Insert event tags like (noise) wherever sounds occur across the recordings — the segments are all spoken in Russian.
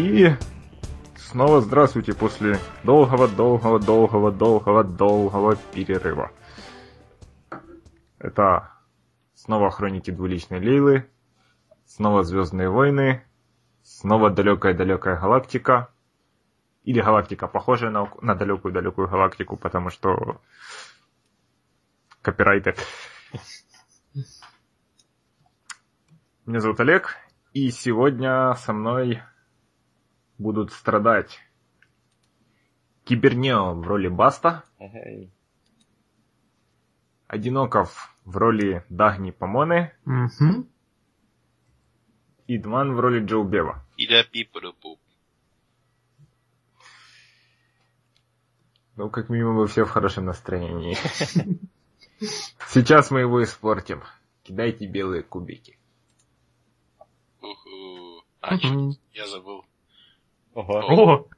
И снова здравствуйте после долгого-долгого-долгого-долгого-долгого перерыва. Это снова хроники двуличной Лейлы, снова Звездные войны, снова далекая-далекая галактика. Или галактика, похожая на, на далекую-далекую галактику, потому что копирайты. Меня зовут Олег, и сегодня со мной будут страдать Кибернео в роли Баста. Одиноков в роли Дагни Помоны и Дман в роли Джоу Бева. Ну, как минимум, вы все в хорошем настроении. (laughs) Сейчас мы его испортим. Кидайте белые кубики. Уху. А, я забыл. Ого.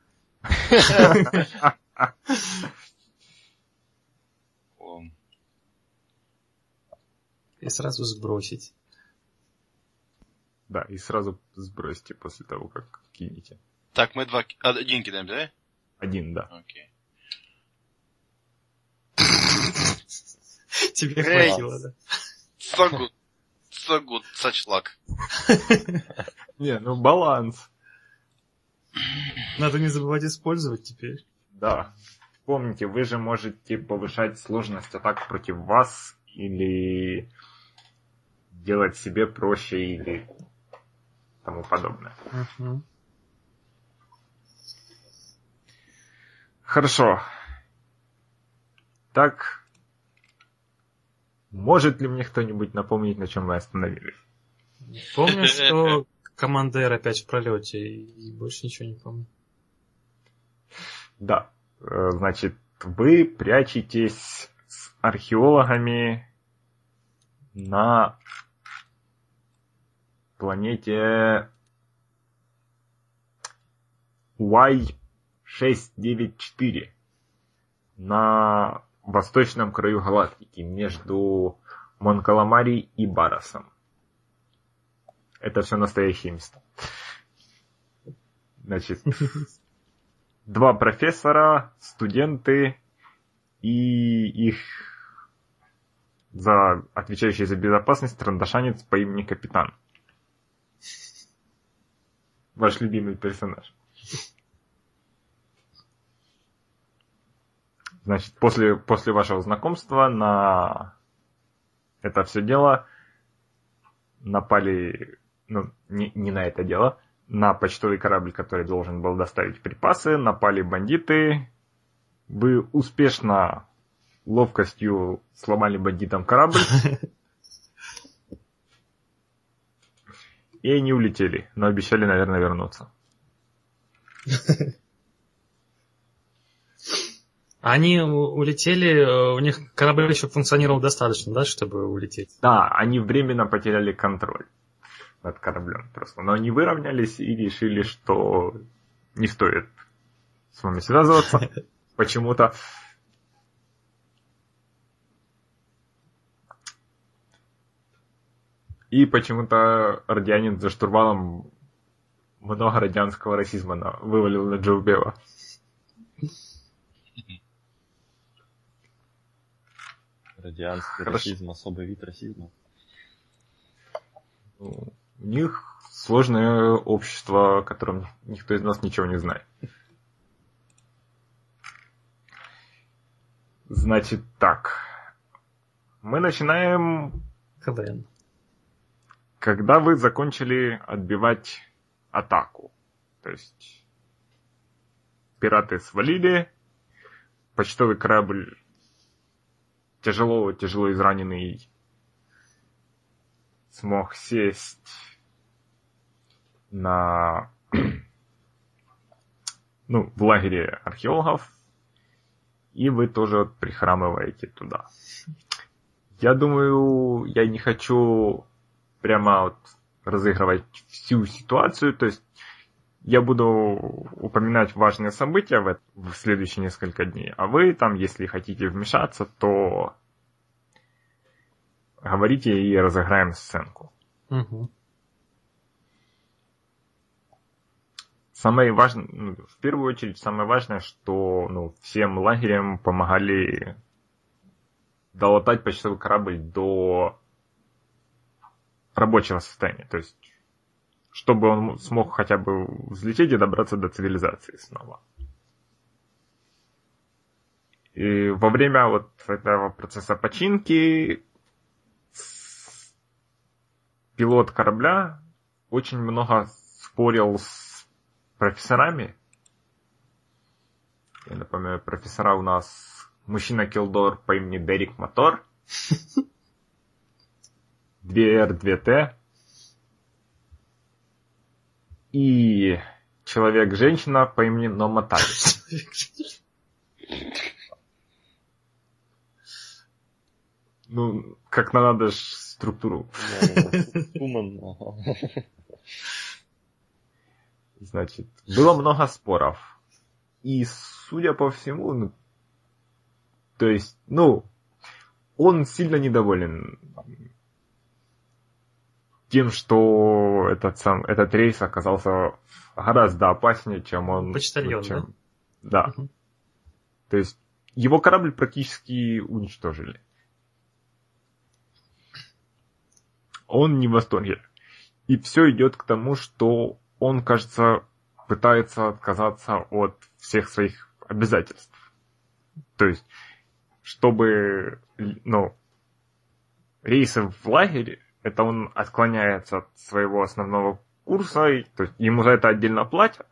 И сразу сбросить. Да, и сразу сбросьте после того, как кинете. Так, мы два... ки- а, Один кидаем, да? Один, да. Окей. Тебе хватило, да? Сагут. Сагут, сачлак. Не, ну баланс. Надо не забывать использовать теперь. Да. Помните, вы же можете повышать сложность атак против вас или делать себе проще или тому подобное. Мгм. Хорошо. Так, может ли мне кто-нибудь напомнить, на чем мы остановились? Помню, что командир опять в пролете, и больше ничего не помню. Да. Э, Значит, вы прячетесь с археологами на планете Y694 на восточном краю галактики между Монкаламари и Баросом. Это все настоящие места. Значит, (laughs) два профессора, студенты и их за отвечающий за безопасность трандашанец по имени Капитан. Ваш любимый персонаж. Значит, после, после вашего знакомства на это все дело напали, ну, не, не на это дело, на почтовый корабль, который должен был доставить припасы, напали бандиты. Вы успешно ловкостью сломали бандитам корабль. (laughs) И они улетели, но обещали, наверное, вернуться. Они улетели, э, у них корабль еще функционировал достаточно, да, чтобы улететь? Да, они временно потеряли контроль над кораблем просто. Но они выровнялись и решили, что не стоит с вами связываться. (laughs) Почему-то. И почему-то радианин за штурвалом много радианского расизма на- вывалил на Джо Бева. Радианский Хорошо. расизм, особый вид расизма. Ну, У них сложное общество, о котором никто из нас ничего не знает. Значит так. Мы начинаем, КВН. когда вы закончили отбивать атаку. То есть пираты свалили, почтовый корабль тяжело-тяжело израненный смог сесть на (clears throat) ну, в лагере археологов, и вы тоже прихрамываете туда. Я думаю, я не хочу прямо вот разыгрывать всю ситуацию, то есть я буду упоминать важные события в, в следующие несколько дней, а вы там, если хотите вмешаться, то говорите и разыграем сценку. Мгм. Самое важное, ну, в первую очередь, самое важное, что ну, всем лагерям помогали долатать почтовый корабль до рабочего состояния. То есть, чтобы он смог хотя бы взлететь и добраться до цивилизации снова. И во время вот этого процесса починки пилот корабля очень много спорил с профессорами. Я напоминаю, профессора у нас мужчина Килдор по имени Дерек Мотор, 2R, 2T и человек-женщина по имени Номатари. Ну, как надо ж структуру. Туман, ага. Значит, было много споров. И, судя по всему, ну, то есть, ну, он сильно недоволен тем, что этот, сам, этот рейс оказался гораздо опаснее, чем он... Почтальон, чем, да? Мгм. То есть, его корабль практически уничтожили. Он не в восторге. И все идет к тому, что он, кажется, пытается отказаться от всех своих обязательств. То есть, чтобы, ну, рейсы в лагерь, это он отклоняется от своего основного курса, и, то есть ему за это отдельно платят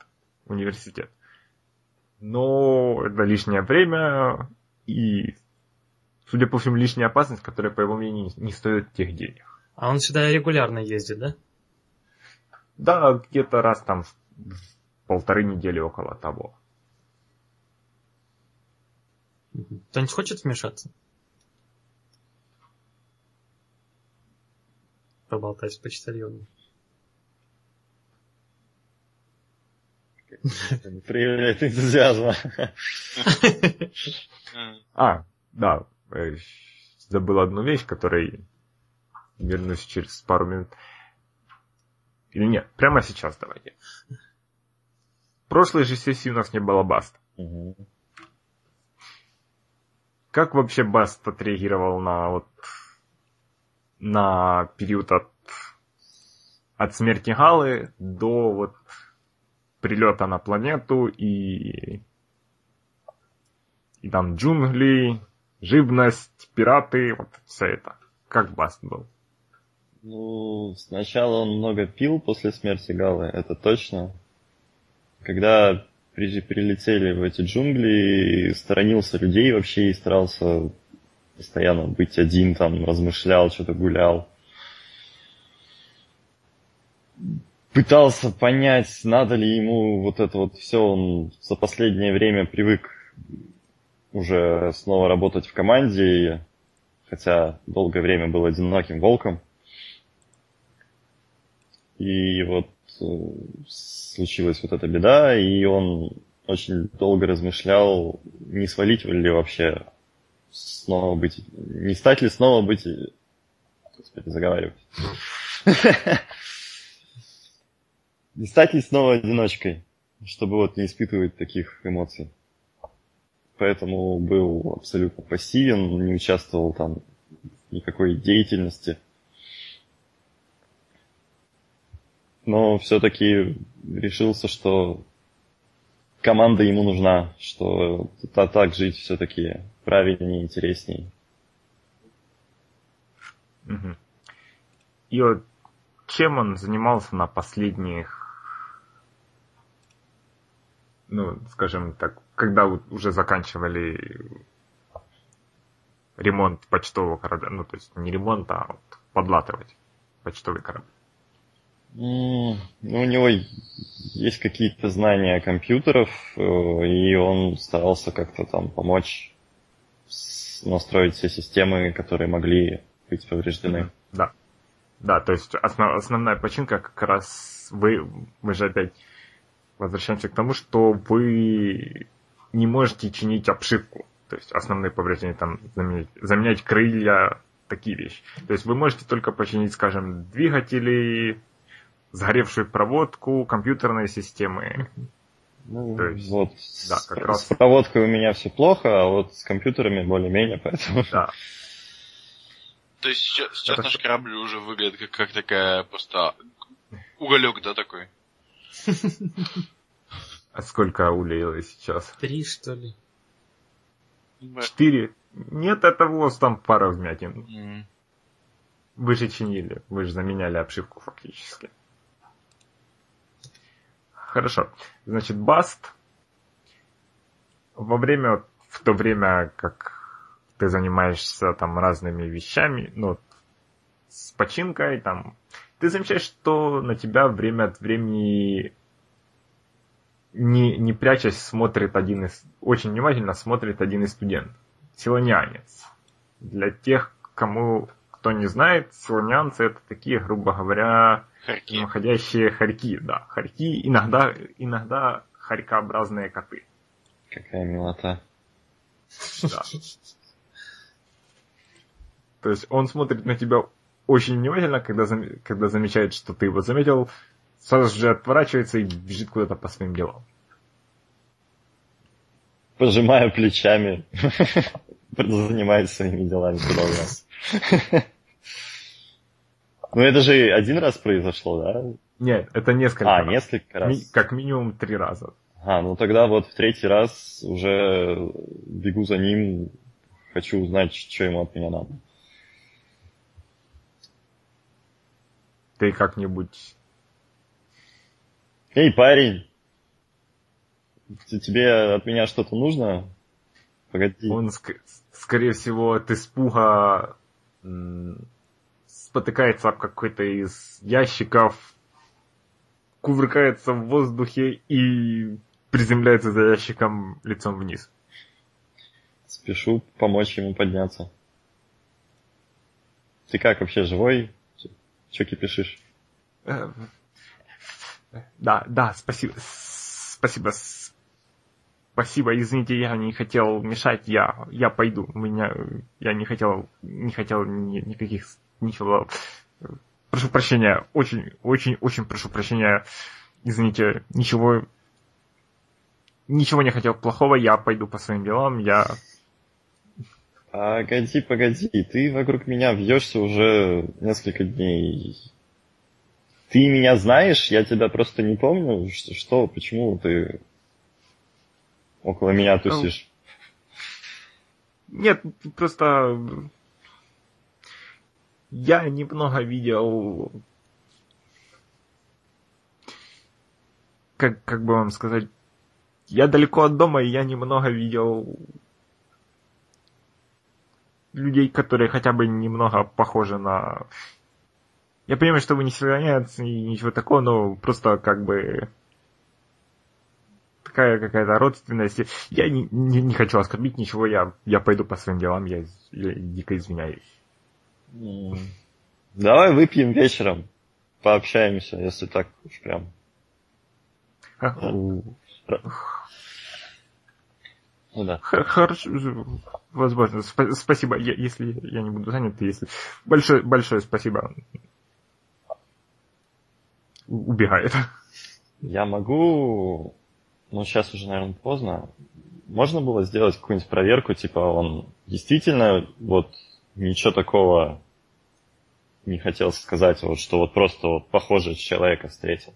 университет. Но это лишнее время и, судя по всему, лишняя опасность, которая, по его мнению, не стоит тех денег. А он сюда регулярно ездит, да? Да, где-то раз там в полторы недели около того. Кто-нибудь хочет вмешаться? Поболтать с почтальоном. Не проявляет энтузиазма. А, да, э, забыл одну вещь, которой вернусь через пару минут. Или нет, прямо сейчас давайте. В прошлой же сессии у нас не было Баста. Мгм. Как вообще Баст отреагировал на вот на период от от смерти Галы до вот прилета на планету и и там джунгли, живность, пираты, вот все это. Как Баст был? Ну, сначала он много пил после смерти Галы, это точно. Когда при- прилетели в эти джунгли, сторонился людей вообще и старался постоянно быть один, там, размышлял, что-то гулял. Пытался понять, надо ли ему вот это вот все, он за последнее время привык уже снова работать в команде, хотя долгое время был одиноким волком. И вот э, случилась вот эта беда, и он очень долго размышлял, не свалить ли вообще снова быть, не стать ли снова быть, господи, заговаривать. (laughs) Не стать ли снова одиночкой, чтобы вот не испытывать таких эмоций. Поэтому был абсолютно пассивен, не участвовал там в никакой деятельности. Но все-таки решился, что команда ему нужна, что та- так жить все-таки правильнее, интересней. И вот чем он занимался на последних, ну, скажем так, когда уже заканчивали ремонт почтового корабля, ну, то есть не ремонт, а вот подлатывать почтовый корабль. Ну, у него есть какие-то знания компьютеров, э, и он старался как-то там помочь настроить все системы, которые могли быть повреждены. Да. Да, то есть основ- основная починка как раз вы, мы же опять возвращаемся к тому, что вы не можете чинить обшивку. То есть основные повреждения там заменять, заменять крылья, такие вещи. То есть вы можете только починить, скажем, двигатели, сгоревшую проводку, компьютерные системы. Ну, То есть, вот да, с, как раз- с проводкой у меня все плохо, а вот с компьютерами более-менее, (laughs) поэтому... Да. То есть сейчас, сейчас Это наш корабль уже выглядит как, как такая просто уголек, да, такой? (laughs) А сколько улеяло сейчас? Три, что ли? Четыре? Нет, это у вас там пара вмятин. М. Вы же чинили, вы же заменяли обшивку фактически. Хорошо. Значит, Баст во время, в то время, как ты занимаешься там разными вещами, ну, с починкой, там, ты замечаешь, что на тебя время от времени не, не прячась смотрит один из, очень внимательно смотрит один из студентов. Силонянец. Для тех, кому, кто не знает, силонянцы это такие, грубо говоря, Харьки. находящие хорьки, да. Хорьки, иногда, иногда хорькообразные коты. Какая милота. Да. То есть он смотрит на тебя очень внимательно, когда, зам- когда замечает, что ты его заметил, сразу же отворачивается и бежит куда-то по своим делам. Пожимаю плечами. (laughs) Занимаюсь своими делами, продолжаю. (laughs) Ну это же один раз произошло, да? Нет, это несколько А, раз. несколько Ми- раз. как минимум три раза. А, ну тогда вот в третий раз уже бегу за ним, хочу узнать, что ему от меня надо. Ты как-нибудь... Эй, парень! Тебе от меня что-то нужно? Погоди. Он, ск- скорее всего, от испуга спотыкается об какой-то из ящиков, кувыркается в воздухе и приземляется за ящиком лицом вниз. Спешу помочь ему подняться. Ты как, вообще живой? Че кипишишь? Э, Да, да, спасибо. Спасибо. Спасибо, извините, я не хотел мешать, я, я пойду. У меня, я не хотел, не хотел ни- никаких, ничего. Прошу прощения, очень, очень, очень прошу прощения. Извините, ничего, ничего не хотел плохого, я пойду по своим делам, я... Погоди, погоди, ты вокруг меня вьешься уже несколько дней. Ты меня знаешь, я тебя просто не помню. Что, что почему ты около меня тусишь? Нет, просто я немного видел, как, как бы вам сказать, я далеко от дома, и я немного видел людей, которые хотя бы немного похожи на... Я понимаю, что вы не силонец и ничего такого, но просто как бы такая какая-то родственность. Я не, не, не хочу оскорбить ничего, я, я пойду по своим делам, я дико извиняюсь. Давай выпьем вечером. Пообщаемся, если так уж прям. Ну да. Хорошо, возможно. Спа- спасибо, я- если я не буду занят, если... Большое, большое спасибо. У- Убегает. Я могу... Ну, сейчас уже, наверное, поздно. Можно было сделать какую-нибудь проверку, типа он действительно вот ничего такого не хотел сказать, вот что вот просто вот похожий человека встретил.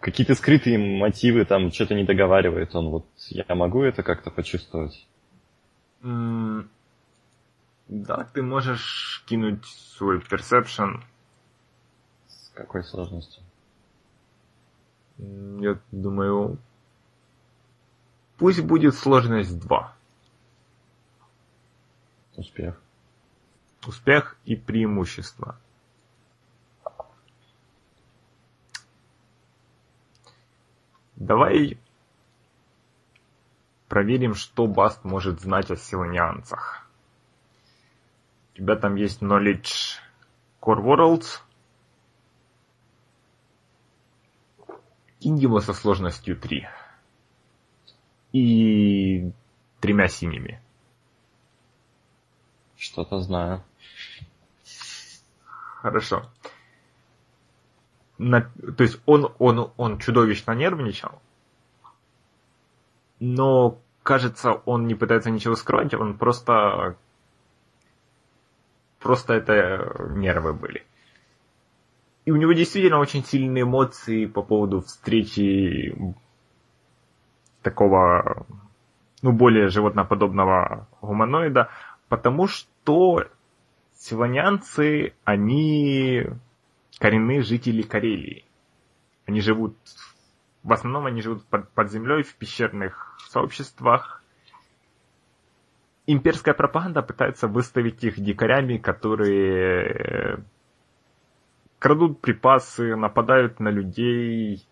Какие-то скрытые мотивы, там что-то не договаривает он. Вот я могу это как-то почувствовать? М, Да, ты можешь кинуть свой perception. С какой сложностью? Я думаю, пусть будет сложность 2. Успех. Успех и преимущество. Давай проверим, что Баст может знать о силанианцах. У тебя там есть Knowledge Core Worlds. Кинь его со сложностью 3. И тремя синими. Что-то знаю. Хорошо. на, то есть он, он, он чудовищно нервничал, но, кажется, он не пытается ничего скрывать, он просто... Просто это нервы были. И у него действительно очень сильные эмоции по поводу встречи такого, ну, более животноподобного гуманоида, потому что силанянцы, они коренные жители Карелии. Они живут, в основном они живут под, под землей в пещерных сообществах. Имперская пропаганда пытается выставить их дикарями, которые крадут припасы, нападают на людей.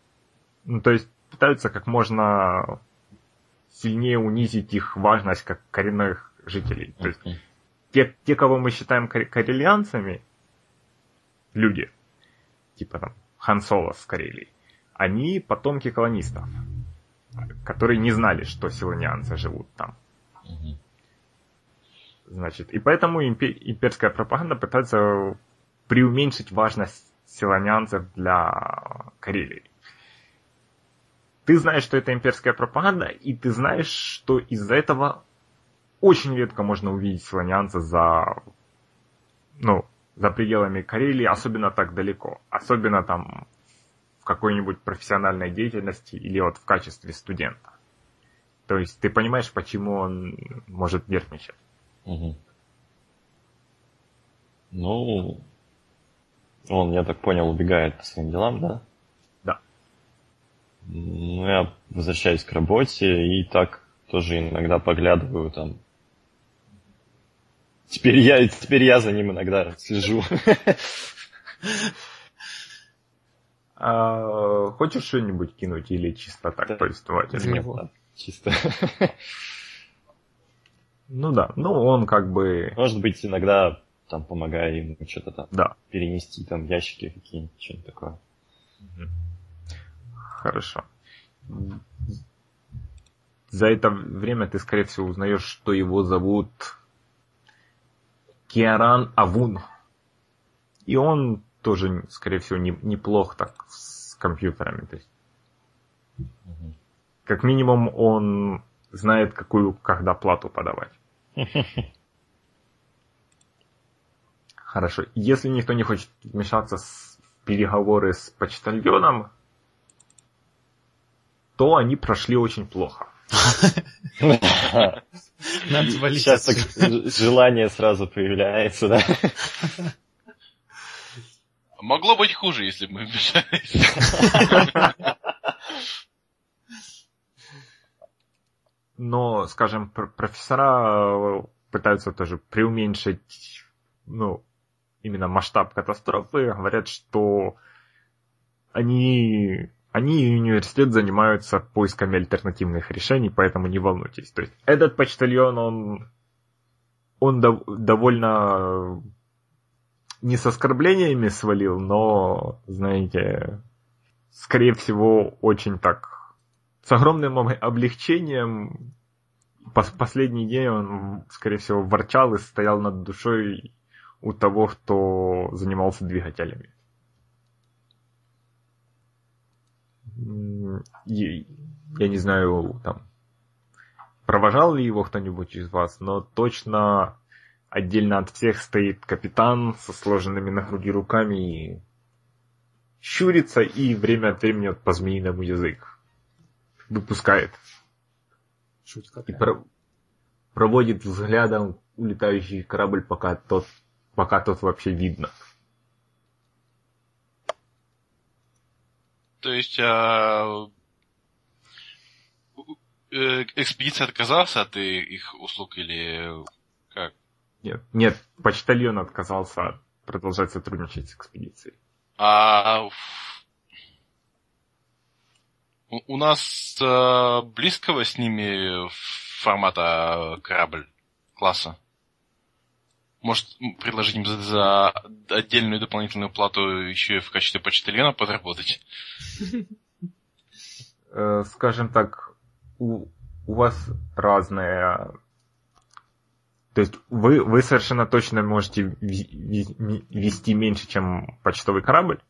Ну, то есть пытаются как можно сильнее унизить их важность как коренных жителей. То есть те, те кого мы считаем карелианцами, люди, типа там Хан Соло с Карелии, они потомки колонистов, которые не знали, что силанианцы живут там. Значит, и поэтому имперская пропаганда пытается преуменьшить важность силанянцев для Карелии. Ты знаешь, что это имперская пропаганда, и ты знаешь, что из-за этого очень редко можно увидеть силанянца за, ну, за пределами Карелии, особенно так далеко. Особенно там в какой-нибудь профессиональной деятельности или вот в качестве студента. То есть ты понимаешь, почему он может нервничать. Угу. Ну, он, я так понял, убегает по своим делам, да? Да. Ну, я возвращаюсь к работе и так тоже иногда поглядываю там. Теперь я, теперь я за ним иногда слежу. А, хочешь что-нибудь кинуть или чисто так да. повествовать? Нет, чисто. Ну да, ну он как бы... Может быть, иногда там помогая ему что-то там да. перенести, там ящики какие-нибудь, что-нибудь такое. Хорошо. За это время ты, скорее всего, узнаешь, что его зовут Киаран Авун. И он тоже, скорее всего, не, неплох так с компьютерами. То есть, угу. Как минимум, он знает, какую, когда плату подавать. (laughs) Хорошо. Если никто не хочет вмешаться в переговоры с почтальоном, то они прошли очень плохо. Сейчас так желание сразу появляется, да? Могло быть хуже, если бы мы вмешались. Но, скажем, профессора пытаются тоже преуменьшить, ну, именно масштаб катастрофы, говорят, что они, они и университет занимаются поисками альтернативных решений, поэтому не волнуйтесь. То есть этот почтальон, он, он дов, довольно не с оскорблениями свалил, но, знаете, скорее всего, очень так с огромным облегчением последний день он, скорее всего, ворчал и стоял над душой у того, кто занимался двигателями. Я не знаю, там, провожал ли его кто-нибудь из вас, но точно отдельно от всех стоит капитан со сложенными на груди руками и щурится и время от времени вот по змеиному язык выпускает. И про- проводит взглядом улетающий корабль, пока тот пока тут вообще видно. То есть а, экспедиция отказался от их услуг или как? Нет, нет, почтальон отказался продолжать сотрудничать с экспедицией. А у нас а, близкого с ними формата корабль класса? Может, предложить им за, за отдельную дополнительную плату еще и в качестве почтальона подработать? Э, скажем так, у, у вас разные... То есть вы, вы совершенно точно можете вести меньше, чем почтовый корабль.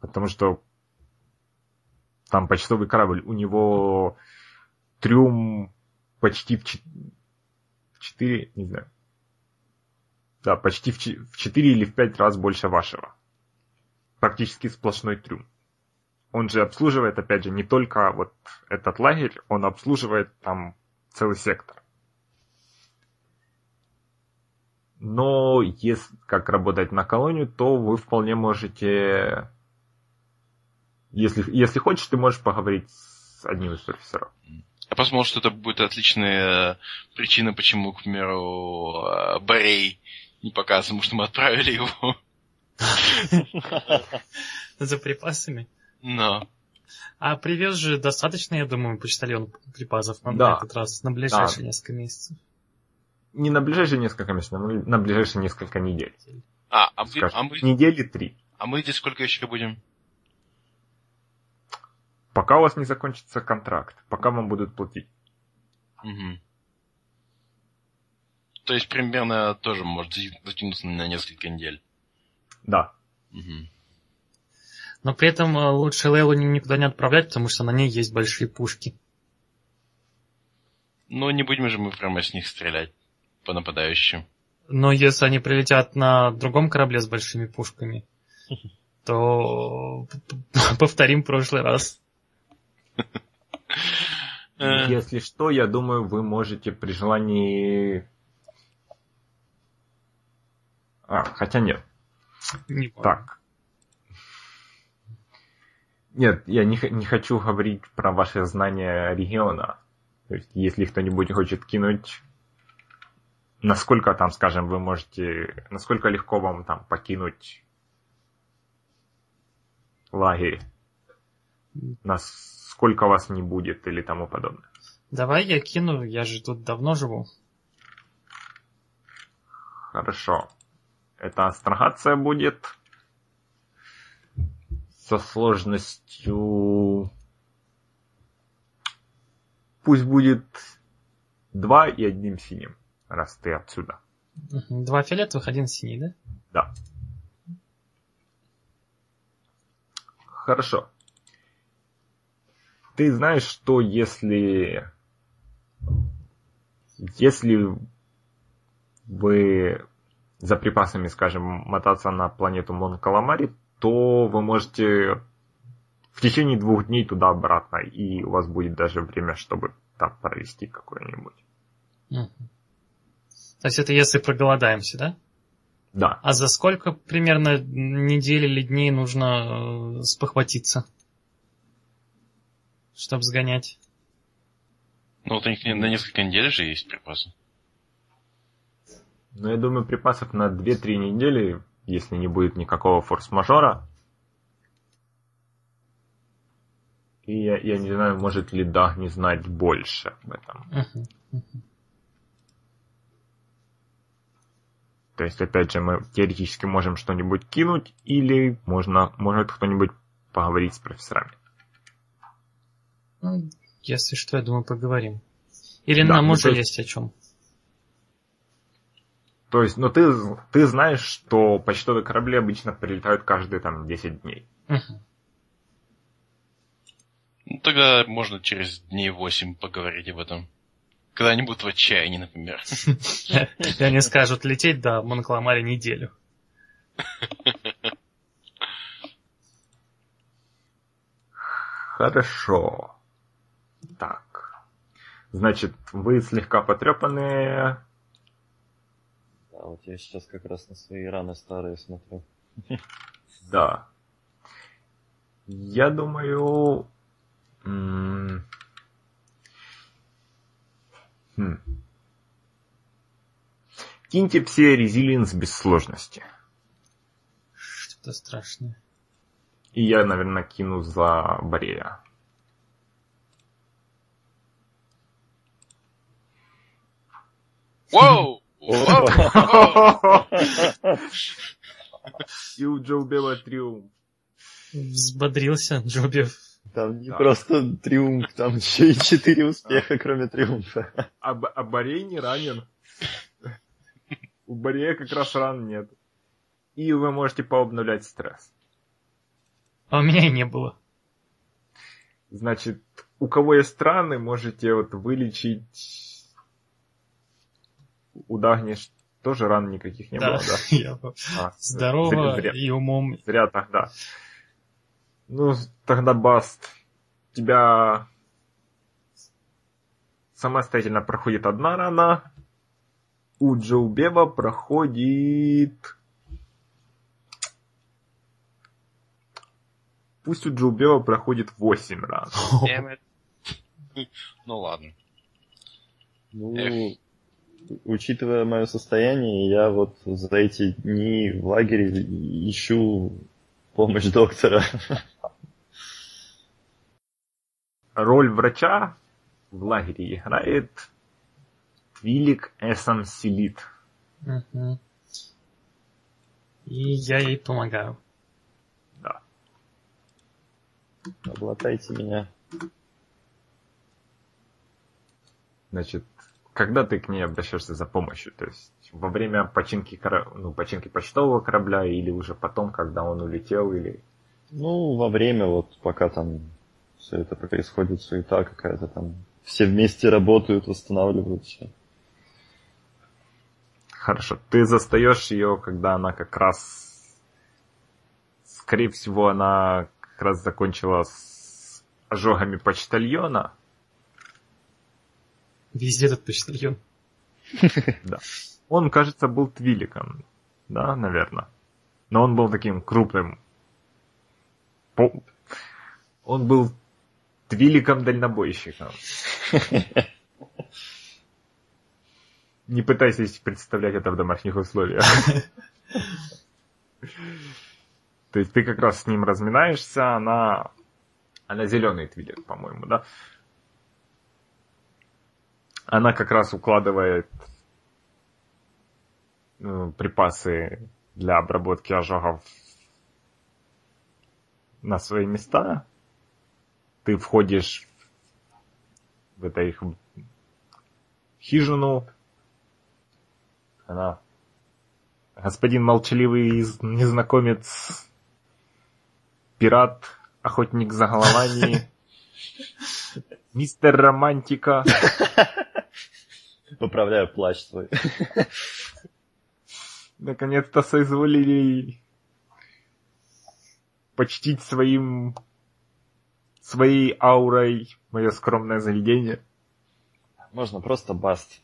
Потому что там почтовый корабль, у него трюм почти в 4, не знаю, да, почти в 4 или в 5 раз больше вашего. Практически сплошной трюм. Он же обслуживает, опять же, не только вот этот лагерь, он обслуживает там целый сектор. Но если как работать на колонию, то вы вполне можете... Если, если хочешь, ты можешь поговорить с одним из профессоров. Я посмотрел, что это будет отличная причина, почему, к примеру, Борей не показываем, что мы отправили его. (laughs) За припасами? Но. А привез же достаточно, я думаю, почтальон припасов на да. этот раз, на ближайшие да. несколько месяцев. Не на ближайшие несколько месяцев, а на ближайшие несколько недель. А, а, вы, а мы... Недели три. А мы здесь сколько еще будем? Пока у вас не закончится контракт, пока вам будут платить. Угу. То есть примерно тоже может затянуться на несколько недель. Да. Угу. Но при этом лучше Лейлу никуда не отправлять, потому что на ней есть большие пушки. Ну, не будем же мы прямо с них стрелять по нападающим. Но если они прилетят на другом корабле с большими пушками, то (laughs) повторим прошлый раз. Если что, я думаю, вы можете при желании... А, хотя нет. Не так. Нет, я не, не хочу говорить про ваши знания региона. То есть, если кто-нибудь хочет кинуть, насколько там, скажем, вы можете, насколько легко вам там покинуть лагерь, насколько вас не будет или тому подобное. Давай я кину, я же тут давно живу. Хорошо. Это астрогация будет со сложностью... Пусть будет два и одним синим, раз ты отсюда. Два фиолетовых, один синий, да? Да. Хорошо. Ты знаешь, что если... Если вы за припасами, скажем, мотаться на планету Мон-Каламари, то вы можете в течение двух дней туда-обратно, и у вас будет даже время, чтобы там провести какое-нибудь. То есть это если проголодаемся, да? Да. А за сколько примерно недель или дней нужно спохватиться, чтобы сгонять? Ну вот у них на несколько недель же есть припасы. Ну, я думаю, припасов на 2-3 недели, если не будет никакого форс-мажора. И я, я не знаю, может ли да не знать больше об этом. Uh-huh. Uh-huh. То есть, опять же, мы теоретически можем что-нибудь кинуть, или можно, может кто-нибудь поговорить с профессорами. Ну, если что, я думаю, поговорим. Или да, нам уже есть... есть о чем. То есть, ну ты, ты знаешь, что почтовые корабли обычно прилетают каждые там 10 дней. Угу. Ну, тогда можно через дней 8 поговорить об этом. Когда они будут в отчаянии, например. И они скажут лететь до Монкламари неделю. Хорошо. Так. Значит, вы слегка потрепанные. Да, вот я сейчас как раз на свои раны старые смотрю. Да. Я думаю... Хм. Киньте все резилинс без сложности. Что-то страшное. И я, наверное, кину за Борея. Воу! (laughs) И у Джо Бела триумф. Взбодрился Джобев. Там не Да. просто триумф, там еще и четыре успеха, кроме триумфа. А, а Борей не ранен. У Борея как раз ран нет. И вы можете пообнулять стресс. А у меня и не было. Значит, у кого есть раны, можете вот вылечить... У Дагни тоже ран никаких не да, было, да? (laughs) я А, здорово зря, и умом. Зря тогда. Ну, тогда Баст. Тебя самостоятельно проходит одна рана. У Джоу Беба проходит... Пусть у Джоу Беба проходит 8 ран. Ну ладно. Ну, Эх. Учитывая мое состояние, я вот за эти дни в лагере ищу помощь доктора. Роль врача в лагере играет Твилик Эсам Селит. Мгм. И я ей помогаю. Да. Облатайте меня. Значит, когда ты к ней обращаешься за помощью? То есть во время починки, ну, починки почтового корабля или уже потом, когда он улетел, или... Ну, во время, вот пока там все это происходит, суета какая-то там. Все вместе работают, восстанавливают все. Хорошо. Ты застаешь ее, когда она как раз... Скорее всего, она как раз закончила с ожогами почтальона. Везде этот почтальон. (laughs) Он, кажется, был твиликом. Да, наверное. Но он был таким крупным. Он был твиликом-дальнобойщиком. (laughs) Не пытайся представлять это в домашних условиях. (laughs) То есть ты как раз с ним разминаешься, она... Она зеленый твилик, по-моему, да? Она как раз укладывает ну, припасы для обработки ожогов на свои места. Ты входишь в это их хижину. Она... Господин молчаливый незнакомец, пират, охотник за головами, (laughs) мистер романтика. (laughs) Поправляю плащ свой. (laughs) наконец-то соизволили почтить своим своей аурой мое скромное заведение. Можно просто баст.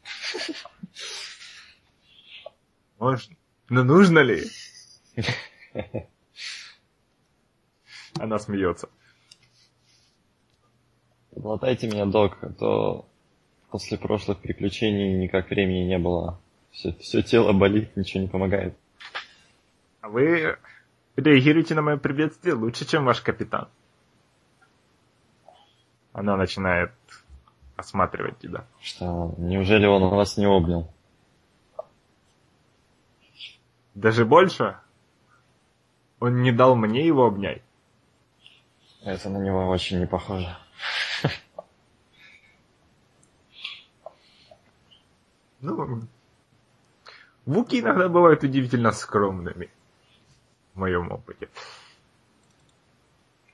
Можно. Но нужно ли? (laughs) Она смеется. Латайте меня, док, а то после прошлых приключений никак времени не было. Все, все тело болит, ничего не помогает. А вы реагируете на мое приветствие лучше, чем ваш капитан. Она начинает осматривать тебя. Что, неужели он вас не обнял? Даже больше? Он не дал мне его обнять. Это на него очень не похоже. Ну, вуки иногда бывают удивительно скромными. В моем опыте.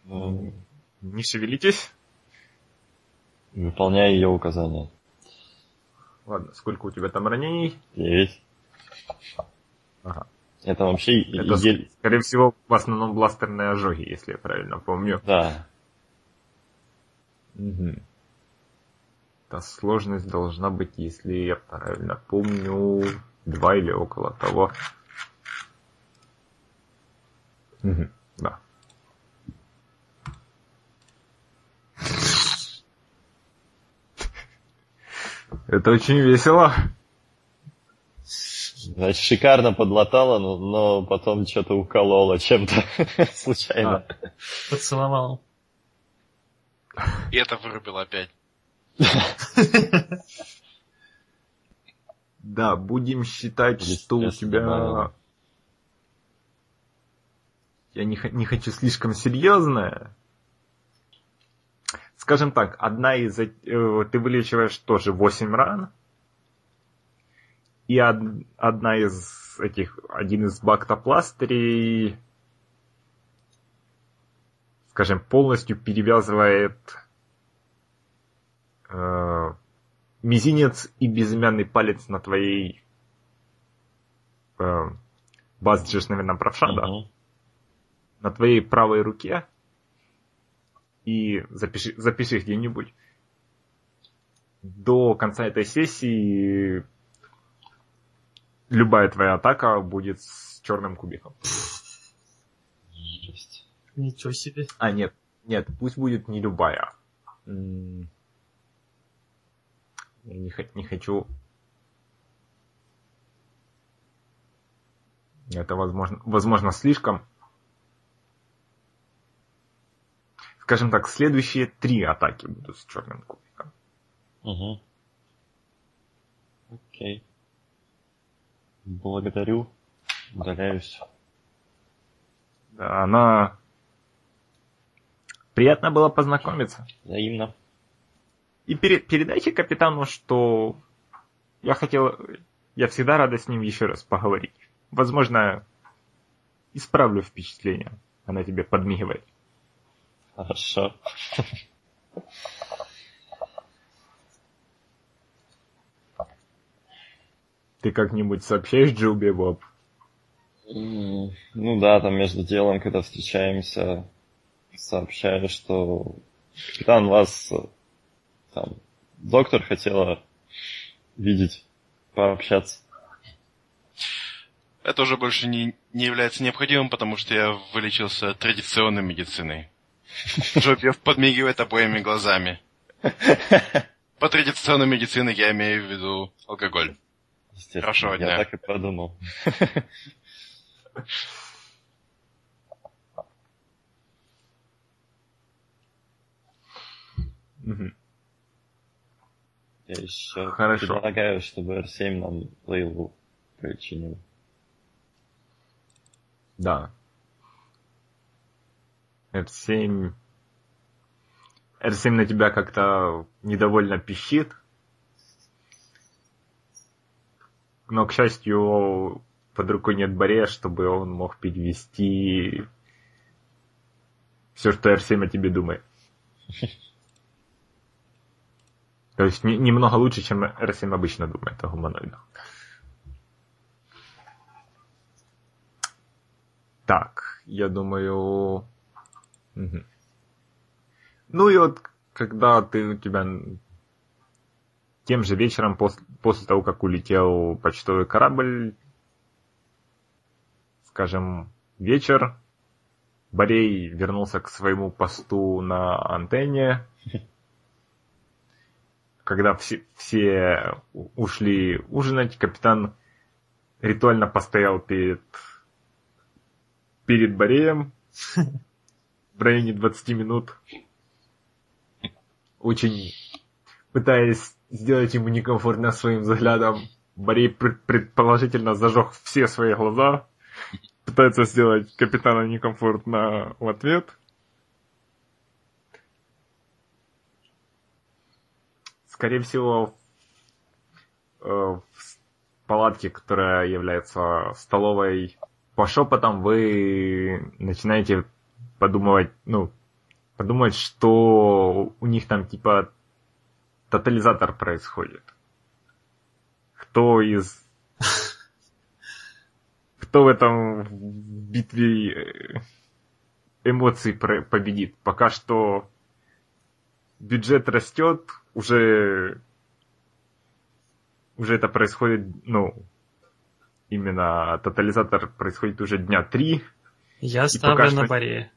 Ну, Не шевелитесь. Выполняя ее указания. Ладно, сколько у тебя там ранений? Девять. Ага. Это вообще Это, еле- скорее всего, в основном бластерные ожоги, если я правильно помню. Да. Мгм. Та сложность должна быть, если я правильно помню, два или около того. Мгм, Да. Это очень весело. Значит, шикарно подлатала, но, но потом что-то уколола чем-то (laughs) случайно. Поцеловал. И это вырубило опять. Да, будем считать, что у тебя... Я не, не хочу слишком серьезное. Скажем так, одна из... э, Ты вылечиваешь тоже 8 ран. И од- одна из этих... Один из бактопластырей скажем, полностью перевязывает э, мизинец и безымянный палец на твоей э, баз, наверное, правша, да? Мгм. на твоей правой руке и запиши, запиши их где-нибудь. До конца этой сессии любая твоя атака будет с черным кубиком. Жесть. Ничего себе. А, нет, нет, пусть будет не любая. М, Я не, не хочу... Это возможно, возможно слишком. Скажем так, следующие три атаки будут с черным кубиком. Мгм. Окей. Благодарю. Удаляюсь. Да, Она... Приятно было познакомиться. Взаимно. И пере- передайте капитану, что я хотел... Я всегда рада с ним еще раз поговорить. Возможно, исправлю впечатление. Она тебе подмигивает. Хорошо. Ты как-нибудь сообщаешь Джилби Боб? М, Ну да, там между делом, когда встречаемся, сообщаю, что капитан вас там доктор хотела видеть, пообщаться. Это уже больше не, не является необходимым, потому что я вылечился традиционной медициной. Джобьев подмигивает обоими глазами. По традиционной медицине я имею в виду алкоголь. Хорошего я дня. так и подумал. Мгм. Я еще Хорошо. предлагаю, чтобы R7 нам лейлу причинил. Да. R7... R7 на тебя как-то недовольно пищит. Но, к счастью, под рукой нет Борея, чтобы он мог перевести все, что R7 о тебе думает. (laughs) То есть не- немного лучше, чем R7 обычно думает о гуманоидах. Так, я думаю... мгм. Ну и вот, когда ты у тебя тем же вечером, пос- после того, как улетел почтовый корабль, скажем, вечер, Борей вернулся к своему посту на антенне, (laughs) когда все, все ушли ужинать, капитан ритуально постоял перед перед Бореем в районе 20 минут. Очень пытаясь сделать ему некомфортно своим взглядом. Борей пред- предположительно зажег все свои глаза. Пытается сделать капитана некомфортно в ответ. Скорее всего, э, в палатке, которая является столовой по шепотам вы начинаете подумывать, ну, подумать, что у них там типа тотализатор происходит. Кто из... (laughs) Кто в этом битве э, эмоций победит? Пока что бюджет растет, уже уже это происходит, ну, именно тотализатор происходит уже дня три. Я ставлю что- на баре.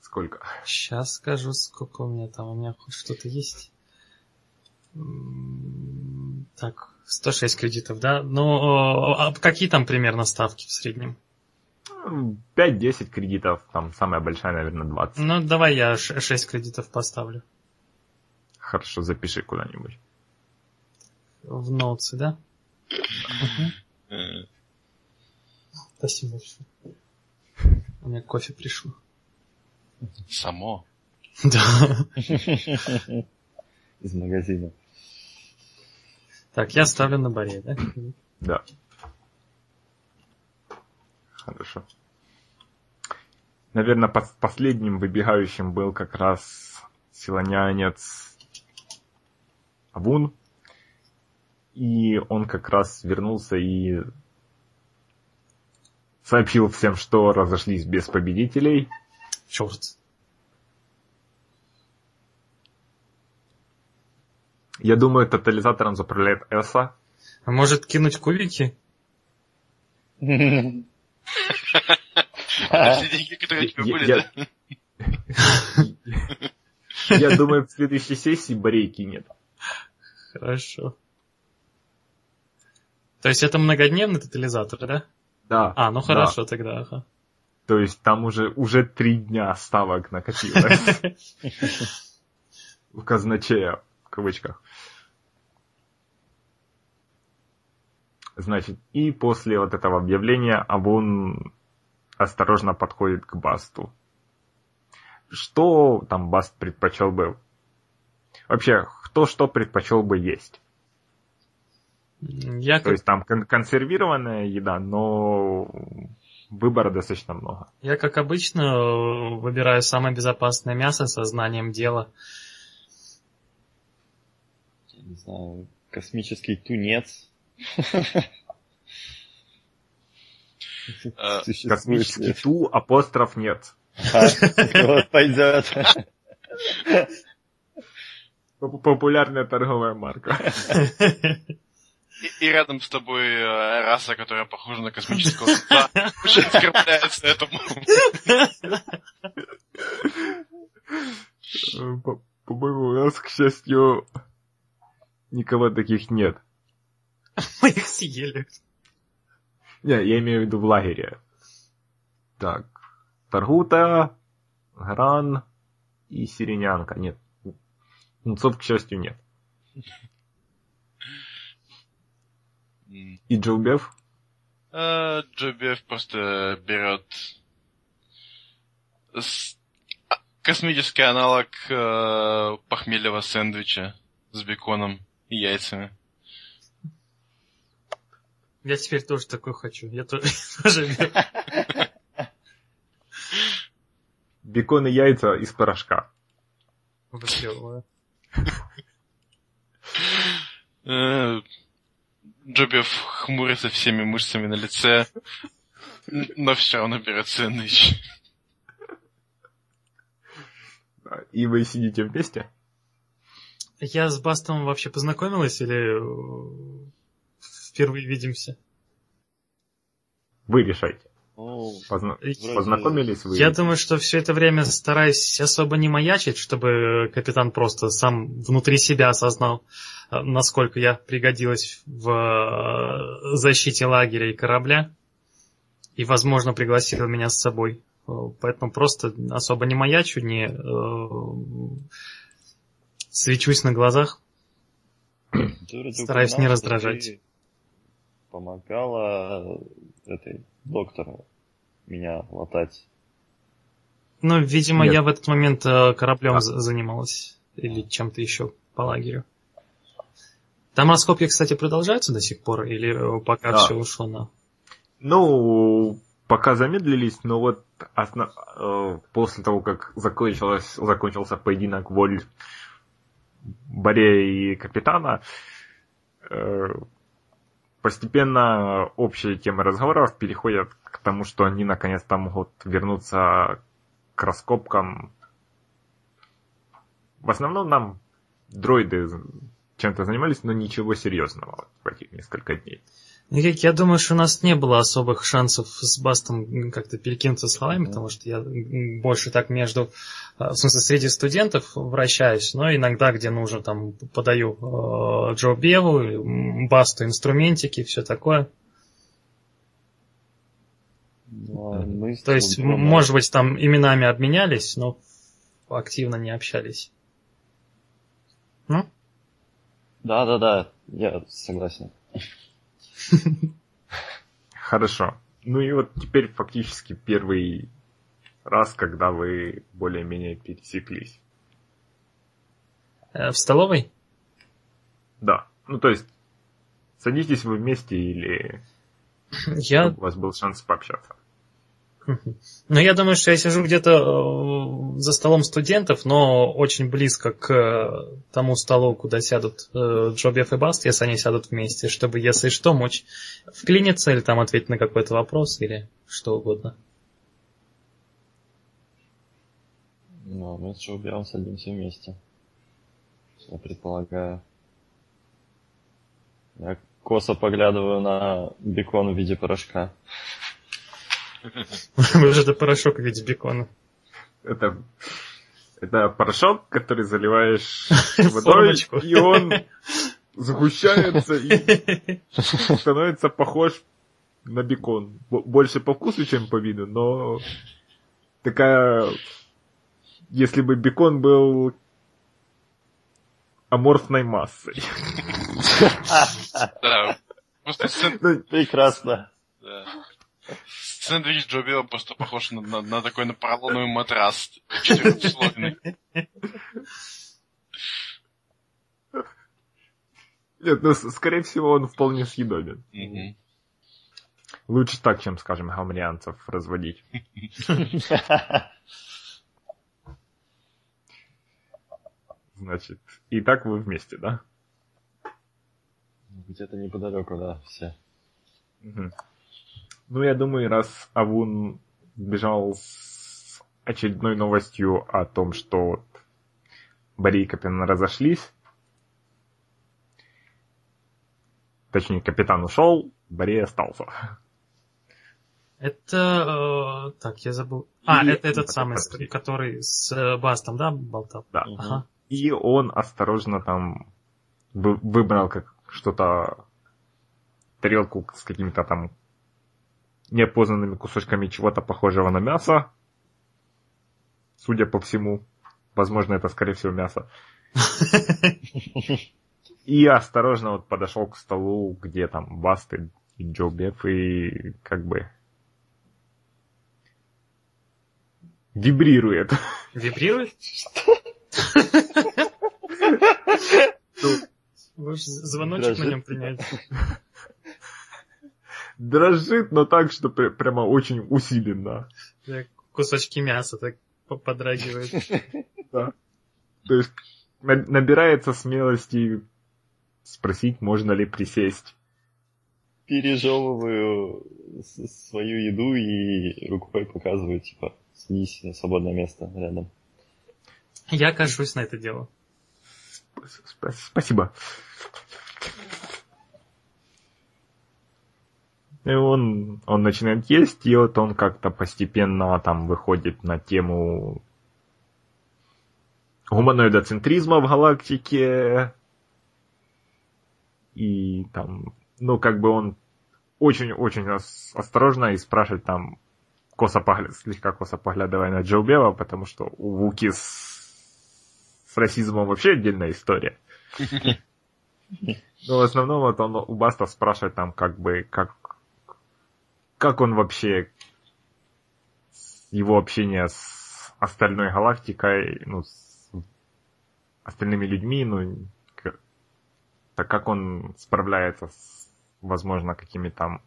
Сколько? Сейчас скажу, сколько у меня там. У меня хоть что-то есть. Так, 106 кредитов, да? Ну, а какие там примерно ставки в среднем? 5-10 кредитов, там самая большая, наверное, 20. Ну, давай я 6 кредитов поставлю. Хорошо, запиши куда-нибудь. В ноутсы, да? Спасибо большое. У меня кофе пришел. Само. Да. Из магазина. Так, я ставлю на баре, да? Да. Хорошо. наверное, пос- последним выбегающим был как раз силонянец Авун. И он как раз вернулся и сообщил всем, что разошлись без победителей. Черт. Я думаю, тотализатором заправляет Эса. А может кинуть кубики? (laughs) Это все деньги, которые у тебя Я- были, да? Я думаю, в следующей сессии Борейки нет. Хорошо. То есть это многодневный тотализатор, да? Да. А, ну да. хорошо тогда, ага. То есть там уже, уже три дня ставок накопилось. (laughs) У казначея, в кавычках. Значит, и после вот этого объявления Абун осторожно подходит к Басту. Что там Баст предпочел бы? Вообще, кто что предпочел бы есть? Я То как, есть там кон- консервированная еда, но выбора достаточно много. я как обычно выбираю самое безопасное мясо со знанием дела. Я не знаю, космический тунец. Э, Космический ту, апостроф нет. А, Вот пойдет. Поп- Популярная торговая марка. И, и рядом с тобой э, раса, которая похожа на космического кота, очень оскорбляется этому. Э, по- По-моему, у нас, к счастью, никого таких нет. (laughs) Мы их съели. Не, я имею в виду в лагере. Так. Таргута, Гран и Сиренянка. Нет. Мунцов, к счастью, нет. И Джоубев? Э, Джобев просто берет а, космический аналог э, похмельного сэндвича с беконом и яйцами. Я теперь тоже такой хочу. Я то- тоже (laughs) беру. Бекон и яйца из порошка. Э, Джобев хмурится всеми мышцами на лице, но все равно берет сэндвич. И вы сидите вместе? Я с Бастом вообще познакомилась или э, впервые видимся? Вы решайте. Позна- Вроде- Познакомились вы? Я думаю, что все это время стараюсь особо не маячить, чтобы капитан просто сам внутри себя осознал, э, насколько я пригодилась в э, защите лагеря и корабля. И, возможно, пригласил меня с собой. Э, Поэтому просто особо не маячу, не э, свечусь на глазах. Стараюсь не раздражать. Помогала этой доктору меня латать. Ну, видимо, Нет. я в этот момент э, кораблем А. за- занималась. Или чем-то еще по лагерю. Там раскопки, кстати, продолжаются до сих пор? Или э, пока Да. все ушло на... Ну, пока замедлились, но вот осно- э, после того, как закончилось, закончился поединок воль Борея и капитана, э, постепенно общие темы разговоров переходят к тому, что они наконец-то могут вернуться к раскопкам. В основном нам дроиды чем-то занимались, но ничего серьезного в этих несколько дней. Ну, как я думаю, что у нас не было особых шансов с Бастом как-то перекинуться словами, потому что я больше так между, э, в смысле, среди студентов вращаюсь, но иногда, где нужно, там, подаю э, Джо Беву, м, Басту инструментики, все такое. Ну, а мы То есть, может быть, там именами обменялись, но активно не общались. Ну, Да, да, да, я согласен. (laughs) Хорошо. Ну и вот теперь фактически первый раз, когда вы более-менее пересеклись. э, в столовой? Да. Ну то есть, садитесь вы вместе или Я у вас был шанс пообщаться. (laughs) Ну, я думаю, что я сижу где-то э, за столом студентов, но очень близко к э, тому столу, куда сядут э, Джобев и Баст, если они сядут вместе, чтобы, если что, мочь вклиниться или там ответить на какой-то вопрос или что угодно. Ну, мы с Джобевом садимся вместе. Я предполагаю. Я косо поглядываю на бекон в виде порошка. Уже это порошок в виде бекона. Это, это порошок, который заливаешь (laughs) водой, и он сгущается и (laughs) становится похож на бекон. Больше по вкусу, чем по виду, но такая... Если бы бекон был аморфной массой. Ну, Прекрасно. Сэндвич Джобила просто похож на, на- на такой на поролоновый матрас четырехслойный. Нет, ну, скорее всего, он вполне съедобен. Лучше так, чем, скажем, гамрианцев разводить. Значит, и так вы вместе, да? Где-то неподалеку, да, все. Мгм. Ну, я думаю, раз Авун сбежал с очередной новостью о том, что вот Барри и капитан разошлись, точнее, капитан ушел, Барри остался. Это... э, так, я забыл. А, И- это этот самый, подожди. который с э, Бастом, да, болтал? Да. Ага. И он осторожно там вы- выбрал как что-то тарелку с какими-то там неопознанными кусочками чего-то похожего на мясо. Судя по всему. Возможно, это, скорее всего, мясо. И осторожно вот подошел к столу, где там Басты и Джо Беф, и как бы вибрирует. Вибрирует? Звоночек на нем принять? Дрожит, но так, что пр- прямо очень усиленно. Так, Кусочки мяса так по- подрагивают. (laughs) То есть на- набирается смелости спросить, можно ли присесть. Пережевываю свою еду и рукой показываю, типа, снись на свободное место рядом. Я кажусь на это дело. Сп- Спасибо. И он, он начинает есть, и вот он как-то постепенно там выходит на тему гуманоидоцентризма в галактике. И там, ну, как бы он очень-очень ос- осторожно и спрашивает там, косо погля- слегка косо поглядывая на Джо Бева, потому что у Вуки с, с расизмом вообще отдельная история. (laughs) Но в основном вот он у Баста спрашивает там как бы, как, как он вообще, его общение с остальной галактикой, ну, с остальными людьми, ну, так как он справляется с, возможно, какими там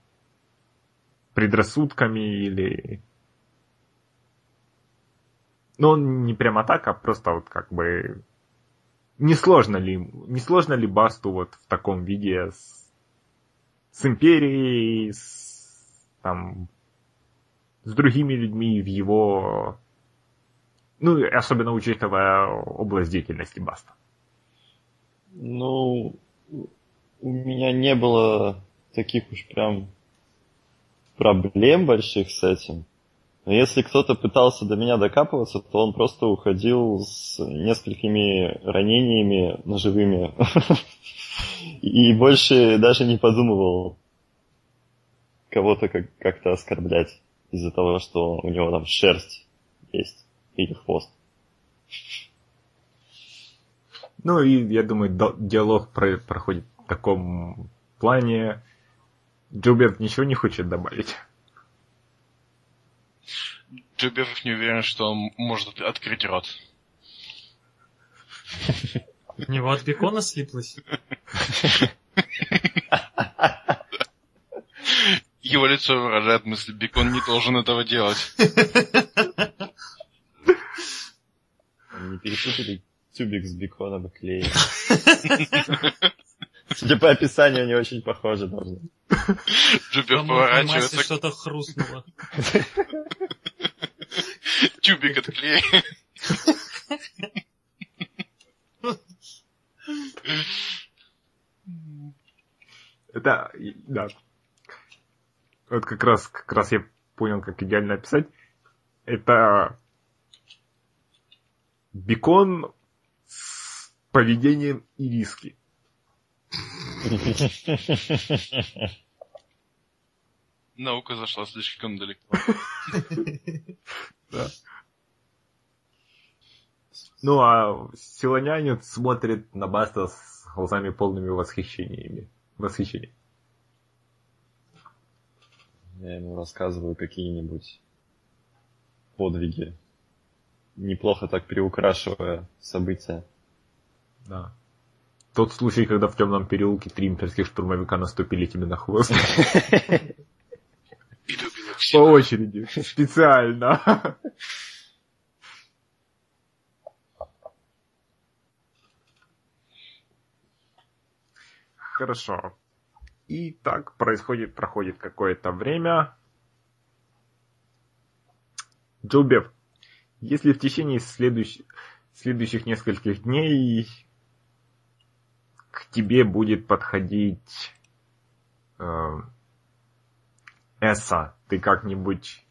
предрассудками или... Ну, не прямо так, а просто вот как бы... Не сложно ли, не сложно ли Басту вот в таком виде с, с империей, с, там, с другими людьми в его... Ну, особенно учитывая область деятельности Баста. Ну, у меня не было таких уж прям проблем больших с этим. Но если кто-то пытался до меня докапываться, то он просто уходил с несколькими ранениями ножевыми. (laughs) И больше даже не подумывал кого-то как- как-то оскорблять из-за того, что у него там шерсть есть или хвост. Ну и я думаю, диалог про- проходит в таком плане. Джуберт ничего не хочет добавить. Джобев не уверен, что он может открыть рот. У него от бекона слиплось. (laughs) Лицо выражает мысль, Бекон не должен этого делать. Не перепутали тюбик с беконом и клеем. Судя по описанию, они очень похожи должны. В поворачивается, что-то хрустнуло. тюбик от клея. Это, да. Вот как раз, как раз я понял, как идеально описать. Это бекон с поведением ириски. Наука зашла слишком далеко. Ну, а силонянец смотрит на Баста с глазами полными восхищениями. Восхищения. Я ему рассказываю какие-нибудь подвиги, неплохо так приукрашивая события. Да. Тот случай, когда в темном переулке три имперских штурмовика наступили тебе на хвост. По очереди. Специально. Хорошо. И так происходит, проходит какое-то время. Джоубев, если в течение следующих, следующих нескольких дней к тебе будет подходить э, Эса, ты как-нибудь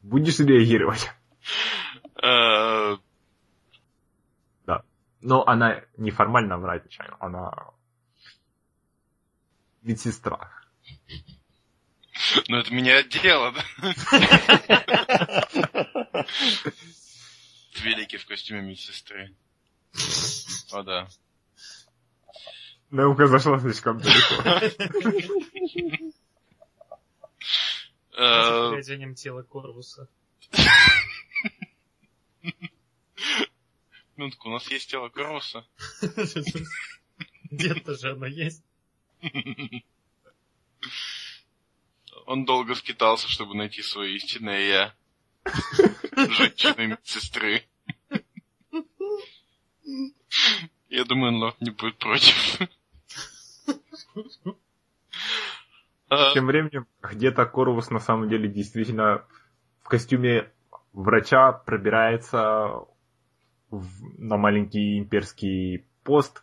будешь реагировать? Э, Но она неформально врать нечаянно, она медсестра. Ну, это меня дело, да? Великий в костюме медсестры. О, да. Наука зашла слишком далеко. Э, Поведением тела Корвуса. Минутку, у нас есть тело Кроуса. (laughs) Где-то же оно есть. (laughs) Он долго скитался, чтобы найти свое истинное я. Женщины медсестры. Я думаю, Лорд не будет против. А, Тем временем, где-то Корвус на самом деле действительно в костюме врача пробирается в- на маленький имперский пост.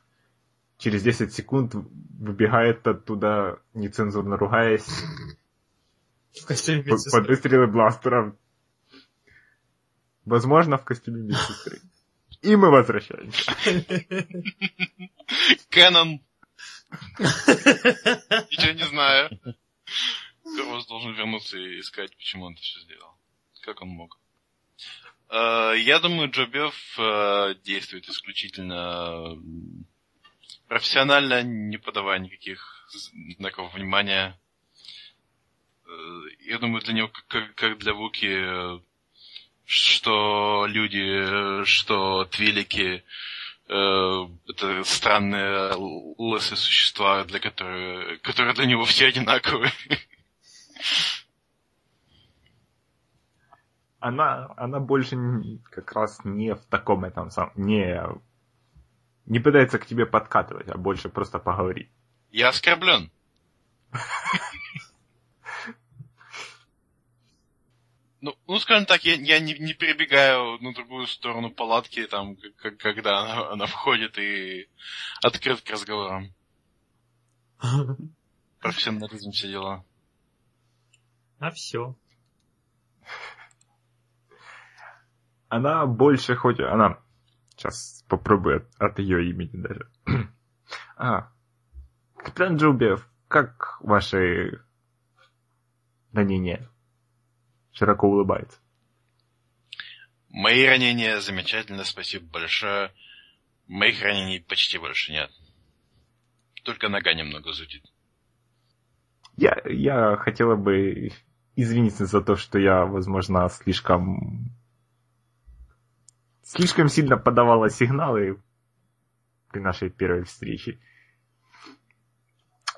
Через 10 секунд выбегает оттуда, нецензурно ругаясь, (laughs) В костюме п- медсестры. под выстрелы бластеров. Возможно, в костюме медсестры. И мы возвращаемся. (laughs) Кэнон! Ничего не знаю. Кроус должен вернуться и искать, почему он это все сделал. Как он мог. Э, Я думаю, Джобев э, действует исключительно профессионально, не подавая никаких знаков внимания. Э, Я думаю, для него, как- для Вуки, э, что люди, э, что твилики, это странные лысые существа, для которые, которые для него все одинаковые. Она, она больше как раз не в таком этом самом, не, не пытается к тебе подкатывать, а больше просто поговорить. Я оскорблен. Ну, ну, скажем так, я, я не, не перебегаю на другую сторону палатки, там, к- к- когда она, она входит и открыт к разговорам. Профессионализм, все дела. А все. Она больше хоть... Она... Сейчас попробую от, от ее имени даже. (clears throat) а, капитан Джубев, как ваши ранения? Широко улыбается. Мои ранения замечательно, спасибо большое. Моих ранений почти больше нет. Только нога немного зудит. Я, я хотела бы извиниться за то, что я, возможно, слишком... Слишком сильно подавала сигналы при нашей первой встрече.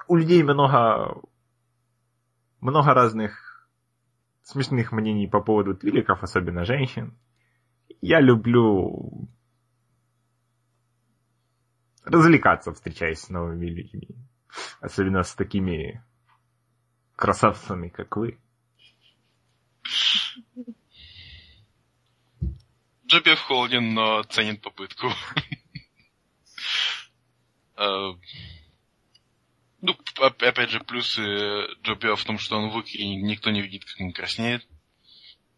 у людей много, много разных смешных мнений по поводу твиликов, особенно женщин. Я люблю развлекаться, встречаясь с новыми людьми. Особенно с такими красавцами, как вы. Джобби Холдин, но ценит попытку. (laughs) Э, ну, опять же, плюсы Джобби в том, что он вык, и никто не видит, как он краснеет.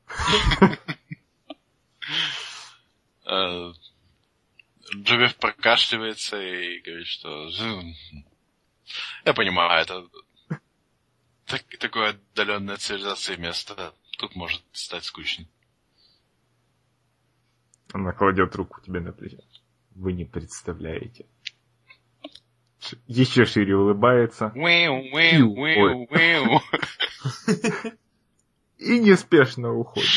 (laughs) Э, Джобби прокашливается и говорит, что... Я понимаю, это так, такое отдаленное цивилизация место. Тут может стать скучно. Она кладет руку тебе на плечо. Вы не представляете. Еще шире улыбается. И неспешно уходит.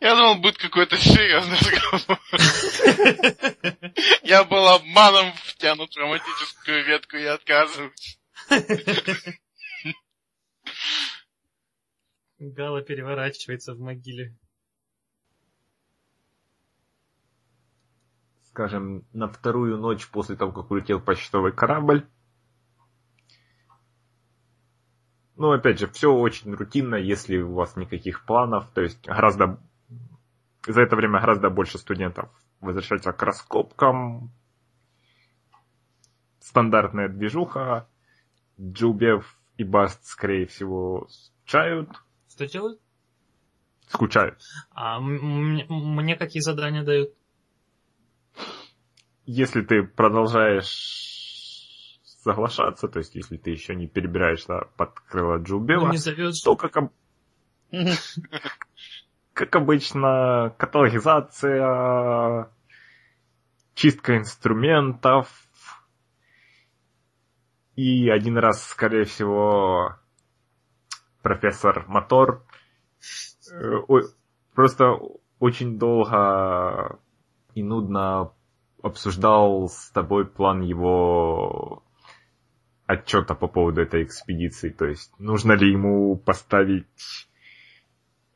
Я думал, будет какой-то серьезный разговор. Я был обманом втянут в романтическую ветку и отказываюсь. Гала переворачивается в могиле. Скажем, на вторую ночь после того, как улетел почтовый корабль. Ну, опять же, все очень рутинно, если у вас никаких планов. То есть гораздо за это время гораздо больше студентов возвращаются к раскопкам. Стандартная движуха. Джубев и Баст, скорее всего, скучают. Что делают? Скучают. А мне какие задания дают? Если ты продолжаешь соглашаться, то есть если ты еще не перебираешься под крыло Джубева, ну, не зовет... то как, (laughs) как обычно, каталогизация, чистка инструментов, и один раз, скорее всего, профессор Мотор э, просто очень долго и нудно обсуждал с тобой план его отчета по поводу этой экспедиции. То есть, нужно ли ему поставить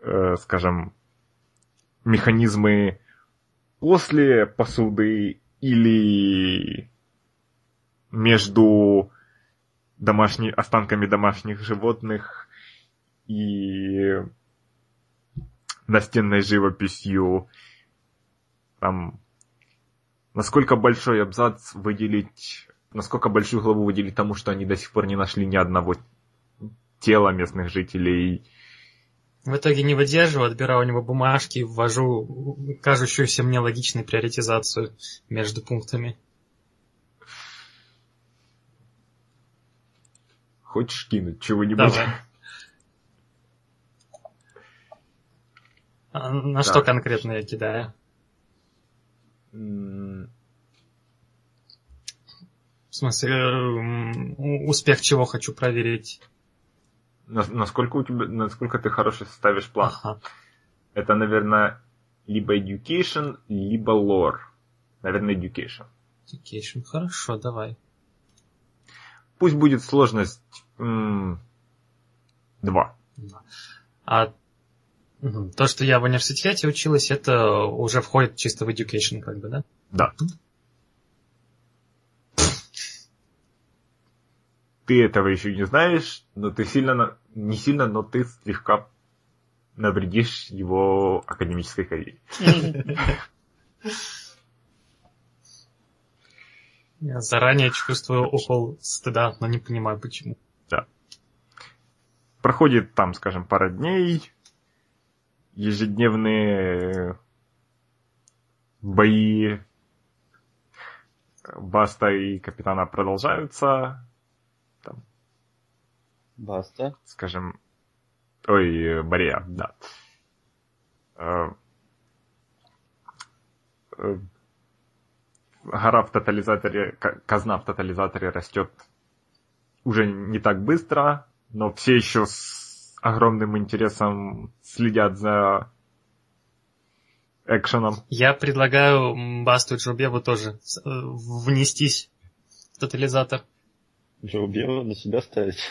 э, скажем, механизмы после посуды или между домашними останками домашних животных и настенной живописью. Там, насколько большой абзац выделить, насколько большую главу выделить тому, что они до сих пор не нашли ни одного тела местных жителей, в итоге не выдерживаю, отбираю у него бумажки, ввожу кажущуюся мне логичной приоритизацию между пунктами. Хочешь кинуть чего-нибудь? Давай. А на так. что конкретно я кидаю? В смысле, успех чего хочу проверить? насколько у тебя, насколько ты хороший ставишь план. Ага. Это, наверное, либо education, либо lore. Наверное, education. Education, хорошо, давай. Пусть будет сложность м- 2. А то, что я в университете училась, это уже входит чисто в education, как бы, да? Да. ты этого еще не знаешь, но ты сильно, не сильно, но ты слегка навредишь его академической карьере. Я заранее чувствую укол стыда, но не понимаю почему. Да. Проходит там, скажем, пара дней, ежедневные бои Баста и Капитана продолжаются, Баста. Скажем, ой, Бария, да. Э, э, гора в тотализаторе, казна в тотализаторе растет уже не так быстро, но все еще с огромным интересом следят за экшеном. Я предлагаю Басту и Джубеву тоже э, внестись в тотализатор. Джоубева на себя ставить. (laughs)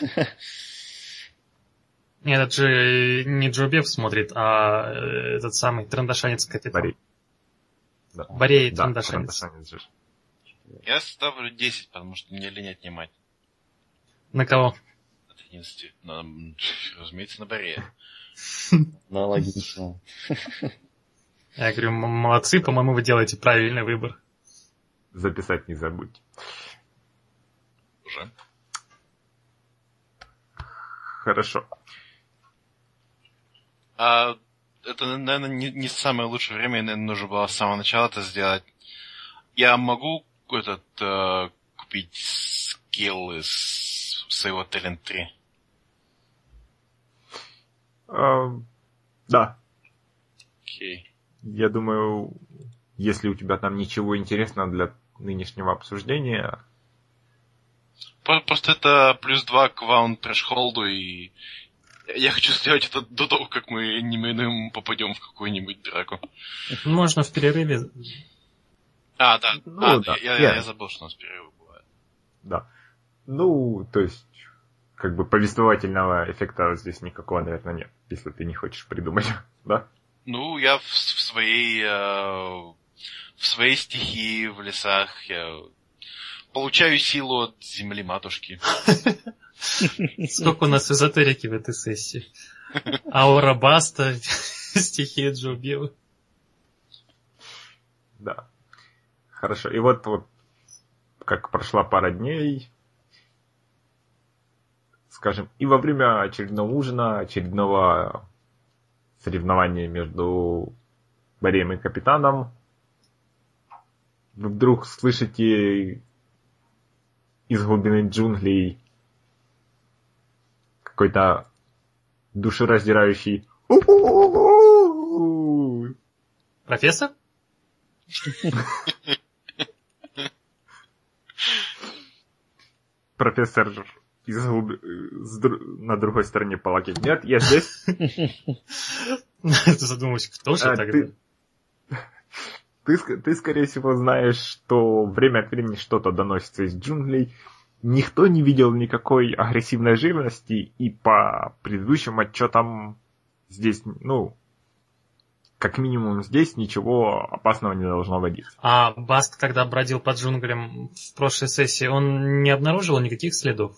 Нет, это же не Джубев смотрит, а э, этот самый трандашанец капитан. Борей. Да. Борей Да, трандашанец. Трандашанец же. Я ставлю 10, потому что мне лень отнимать На кого? От 11. Но, м, разумеется, на Боре. Аналогично. Я говорю, молодцы, по-моему, вы делаете правильный выбор. Записать не забудь. Уже. Хорошо. А это, наверное, не, не самое лучшее время, наверное, нужно было с самого начала это сделать. Я могу этот э, купить скилл из своего Talent 3? Да, Окей. я думаю, если у тебя там ничего интересного для нынешнего обсуждения, Про- Просто это плюс 2 к ваун трэшхолду, и я хочу сделать это до того, как мы немедленно попадем в какую-нибудь драку. Можно в перерыве. А, да. Ну, а, да, я, я- я забыл, что у нас перерывы бывают. да. Ну, то есть, как бы повествовательного эффекта здесь никакого, наверное, нет, если ты не хочешь придумать, (laughs) да? Ну, я в, в своей э, в своей стихии в лесах я получаю силу от земли матушки. (laughs) Сколько у нас эзотерики в этой сессии? Аура Баста, (laughs) стихи Джубева. Да. Хорошо. И вот, вот как прошла пара дней, скажем, и во время очередного ужина, очередного соревнования между Бореем и капитаном, вы вдруг слышите из глубины джунглей какой-то душераздирающий. Профессор? профессор из глуб- с дру- на другой стороне палки. Нет, я здесь. Ты задумался, кто же тогда? ты, ты, ск- ты, скорее всего, знаешь, что время от времени что-то доносится из джунглей. Никто не видел никакой агрессивной живности, и по предыдущим отчетам здесь, ну, как минимум здесь ничего опасного не должно водиться. А Баст, когда бродил по джунглям в прошлой сессии, он не обнаружил никаких следов?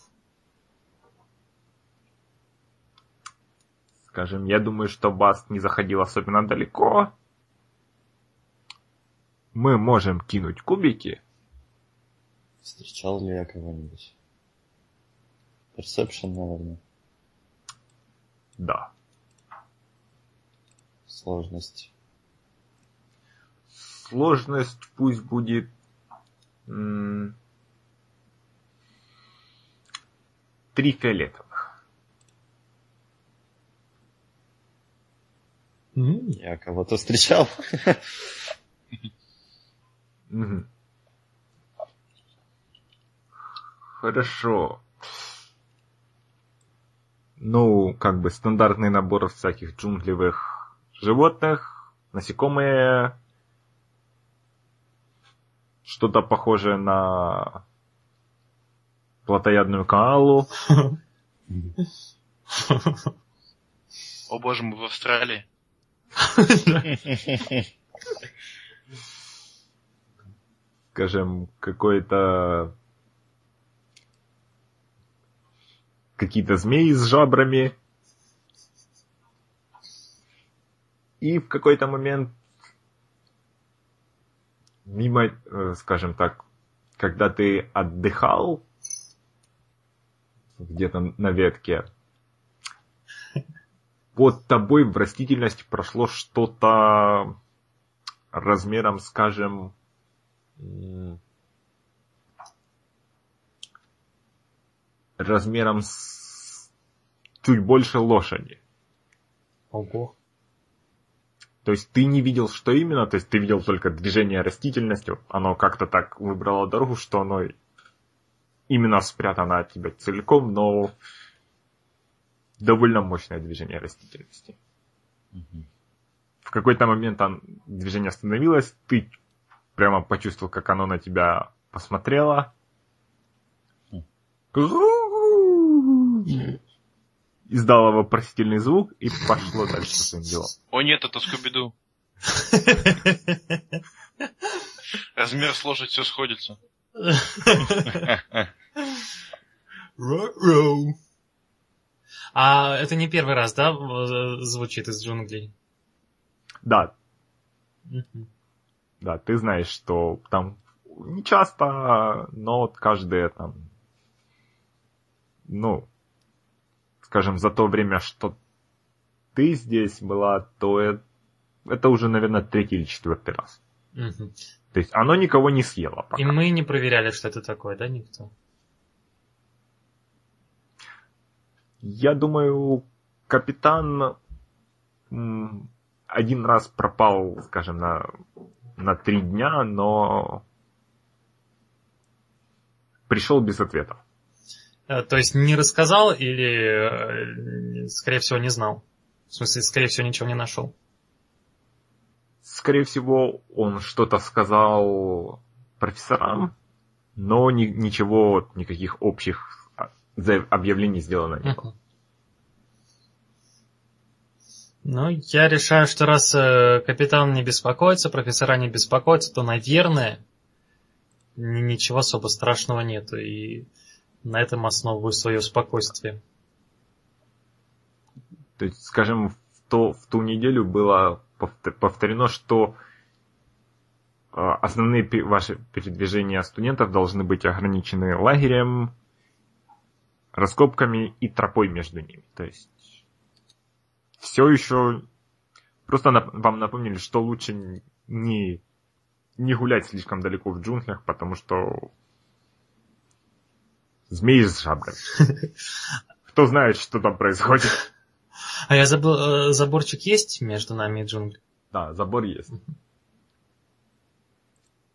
Скажем, я думаю, что Баст не заходил особенно далеко. Мы можем кинуть кубики. Встречал ли я кого-нибудь? Perception, наверное. Да. Сложность. Сложность пусть будет... м, Три фиолетовых. Я кого-то встречал. Хорошо. Ну, как бы стандартный набор всяких джунглевых животных, насекомые, что-то похожее на плотоядную коалу. О боже, мы в Австралии. Скажем, какой-то какие-то змеи с жабрами. И в какой-то момент мимо, э, скажем так, когда ты отдыхал где-то на ветке, под тобой в растительности прошло что-то размером, скажем, размером с чуть больше лошади. Ого. То есть ты не видел, что именно, то есть ты видел только движение растительности, оно как-то так выбрало дорогу, что оно именно спрятано от тебя целиком, но довольно мощное движение растительности. В какой-то момент он, движение остановилось, ты прямо почувствовал, как оно на тебя посмотрело. Издало вопросительный звук и пошло дальше своим делом. О нет, это Скуби-Ду. Размер с лошадь все сходится. А это не первый раз, да, в- звучит из джунглей? Да, Мгм. да, ты знаешь, что там не часто, но вот каждое там, ну, скажем, за то время, что ты здесь была, то э- это уже, наверное, третий или четвертый раз. Мгм. То есть оно никого не съело пока. И мы не проверяли, что это такое, да, никто? Я думаю, капитан один раз пропал, скажем, на, на три дня, но пришел без ответов. Э, То есть не рассказал или, э, скорее всего, не знал? В смысле, скорее всего, ничего не нашел? Скорее всего, он что-то сказал профессорам, но ни- ничего, никаких общих объявлений сделано не было. Ну, я решаю, что раз э, капитан не беспокоится, профессора не беспокоятся, то, наверное, ни- ничего особо страшного нету. И на этом основываю свое спокойствие. То есть, скажем, в, то, в ту неделю было повт- повторено, что э, основные ваши передвижения студентов должны быть ограничены лагерем, раскопками и тропой между ними. То есть все еще просто нап- вам напомнили, что лучше не, не гулять слишком далеко в джунглях, потому что змеи с жабрами. (laughs) Кто знает, что там происходит. А я забыл, э, заборчик есть между нами и джунглями? Да, забор есть.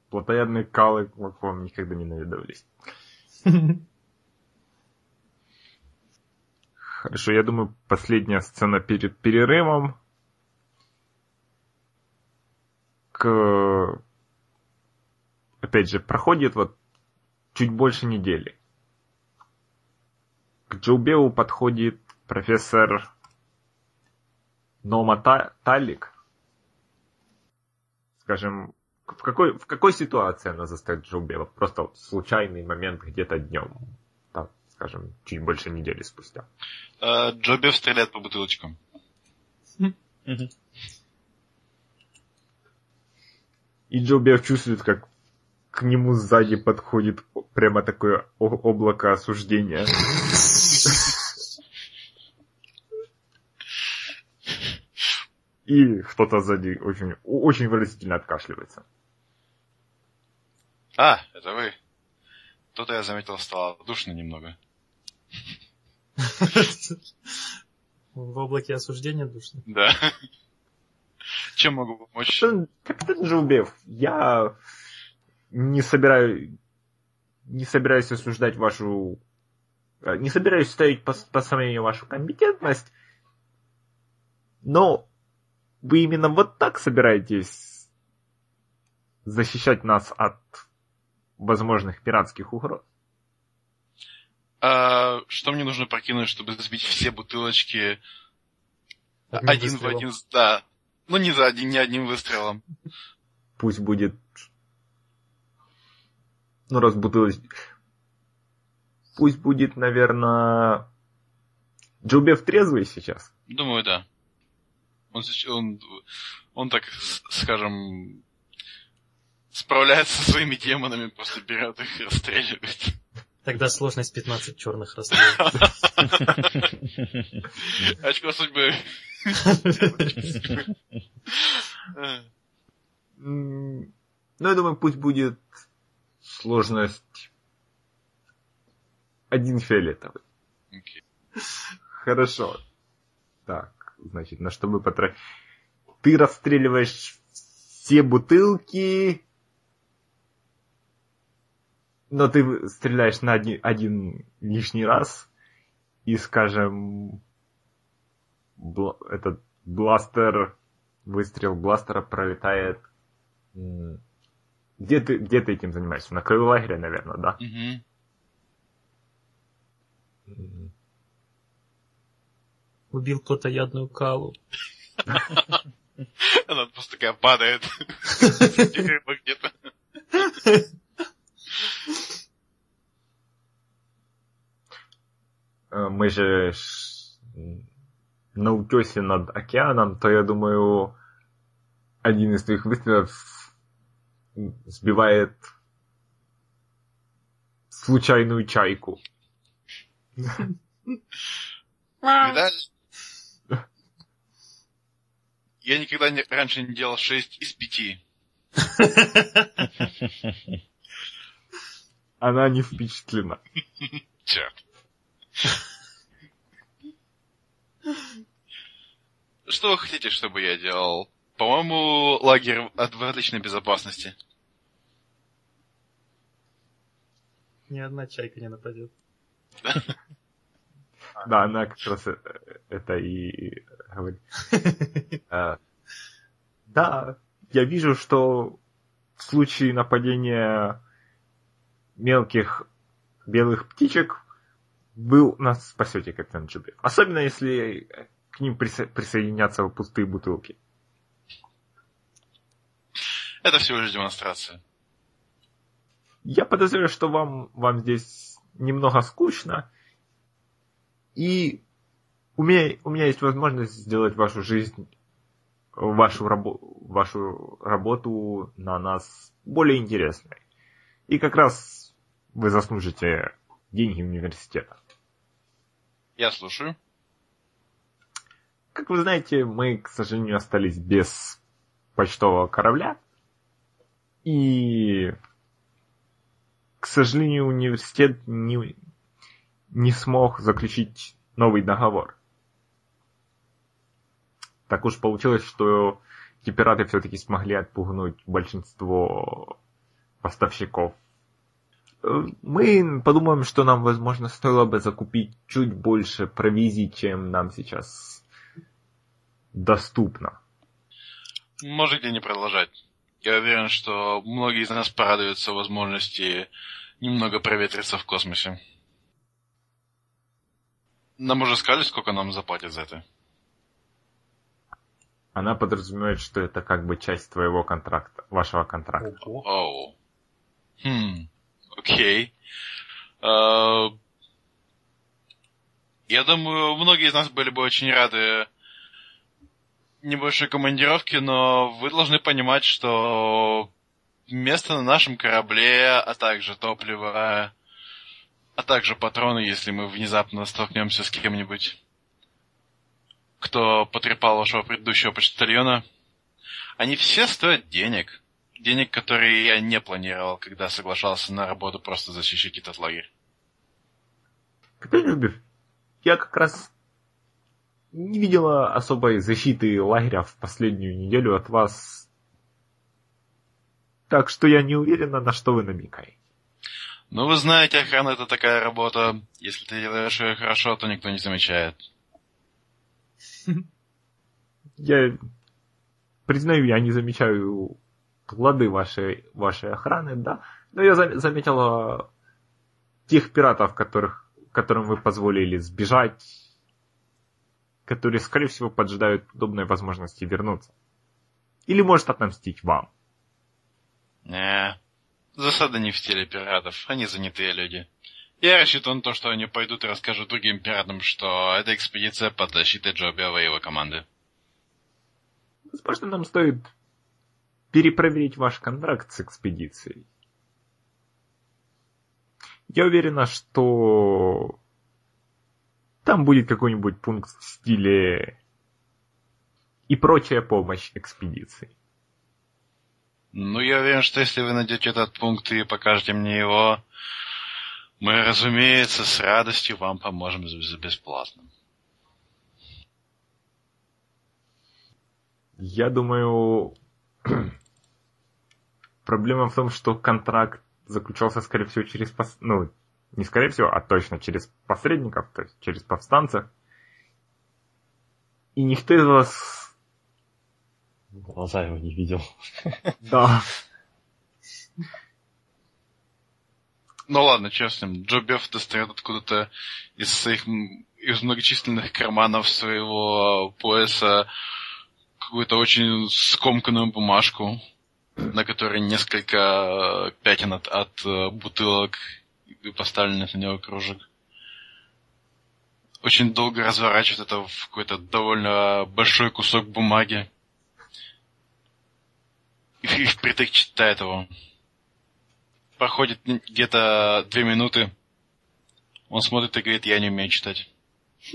Плотоядные калы к вам никогда не навидывались. (laughs) Хорошо, я думаю, последняя сцена перед перерывом. К... Опять же, проходит вот чуть больше недели. К Джоубеу подходит профессор Нома Та- Талик. Скажем, в какой, в какой ситуации она застает Джоубева? Просто вот случайный момент где-то днем. Скажем, чуть больше недели спустя. Э, Джобев стреляет по бутылочкам. И Джоубев чувствует, как к нему сзади подходит прямо такое облако осуждения. И кто-то сзади очень, очень выразительно откашливается. А, это вы. То-то я заметил, стало душно немного. В облаке осуждения душно. Да. Чем могу помочь? Капитан, Джоубев, я не собираю, не собираюсь осуждать вашу, э, не собираюсь ставить по, по сомнению вашу компетентность, но вы именно вот так собираетесь защищать нас от возможных пиратских угроз? А, что мне нужно прокинуть, чтобы сбить все бутылочки Одним один выстрелом. в один? Да. Ну не за один, не одним выстрелом. Пусть будет, ну раз бутылочки, пусть будет, наверное, Джоубев трезвый сейчас. Думаю, да. Он, он, он так, скажем, справляется со своими демонами, просто берет их и расстреливает. Тогда сложность 15 черных расстреляет. (laughs) Очко судьбы. Ну, я думаю, пусть будет сложность один фиолетовый. Хорошо. Так, значит, на что мы потратим? Ты расстреливаешь все бутылки, но ты стреляешь на один, один лишний раз, и, скажем, бла- этот бластер выстрел бластера пролетает... Где ты, где ты этим занимаешься? На краю лагеря, наверное, да? Угу. Убил кто-то ядную калу. (laughs) Она просто такая падает. (laughs) где-то. Э, мы же на утесе над океаном, то я думаю, один из твоих выстрелов сбивает случайную чайку. Видали? Я никогда не, раньше не делал 6 из 5. (laughs) Она не впечатлена. Черт. Что вы хотите, чтобы я делал? По-моему, лагерь от отличной безопасности. Ни одна чайка не нападет. (laughs) Да, она как раз э, это и говорит. Э, (laughs) да, я вижу, что в случае нападения мелких белых птичек вы нас спасете, капитан Джуби. Особенно если к ним присо- присоединятся пустые бутылки. Это всего лишь демонстрация. Я подозреваю, что вам, вам здесь немного скучно. И у меня, у меня есть возможность сделать вашу жизнь, вашу, рабо, вашу работу на нас более интересной. И как раз вы заслужите деньги университета. Я слушаю. Как вы знаете, мы, к сожалению, остались без почтового корабля. И, к сожалению, университет не, не смог заключить новый договор. Так уж получилось, что эти пираты все-таки смогли отпугнуть большинство поставщиков. Мы подумаем, что нам, возможно, стоило бы закупить чуть больше провизии, чем нам сейчас доступно. Можете не продолжать. Я уверен, что многие из нас порадуются возможности немного проветриться в космосе. Нам уже сказали, сколько нам заплатят за это? Она подразумевает, что это как бы часть твоего контракта, вашего контракта. Оу. Хм. Окей. А, я думаю, многие из нас были бы очень рады небольшой командировке, но вы должны понимать, что место на нашем корабле, а также топливо, а также патроны, если мы внезапно столкнемся с кем-нибудь, кто потрепал вашего предыдущего почтальона, они все стоят денег. Денег, которые я не планировал, когда соглашался на работу просто защищать этот лагерь. Капитан я как раз не видела особой защиты лагеря в последнюю неделю от вас. Так что я не уверена, на что вы намекаете. Ну, вы знаете, охрана это такая работа. Если ты делаешь ее хорошо, то никто не замечает. Я признаю, я не замечаю плоды вашей, вашей охраны, да. Но я заметила тех пиратов, которых, которым вы позволили сбежать которые, скорее всего, поджидают подобной возможности вернуться. Или может отомстить вам. Не, засада не в стиле пиратов, они занятые люди. Я рассчитываю на то, что они пойдут и расскажут другим пиратам, что эта экспедиция под защитой Джобиова и его команды. Возможно, нам стоит перепроверить ваш контракт с экспедицией. Я уверена, что там будет какой-нибудь пункт в стиле и прочая помощь экспедиции. Ну, я уверен, что если вы найдете этот пункт и покажете мне его, мы, разумеется, с радостью вам поможем за бесплатно. Я думаю, (clears throat) проблема в том, что контракт заключался, скорее всего, через... Ну, не скорее всего, а точно через посредников, то есть через повстанцев. И никто из вас Глаза его не видел. Да. Ну ладно, честно, Джо Бефф достает откуда-то из своих из многочисленных карманов своего пояса какую-то очень скомканную бумажку, на которой несколько пятен от, от э, бутылок и поставленных на него кружек. Очень долго разворачивает это в какой-то довольно большой кусок бумаги. И (laughs) впритык читает его. Проходит где-то две минуты. Он смотрит и говорит, я не умею читать. (laughs)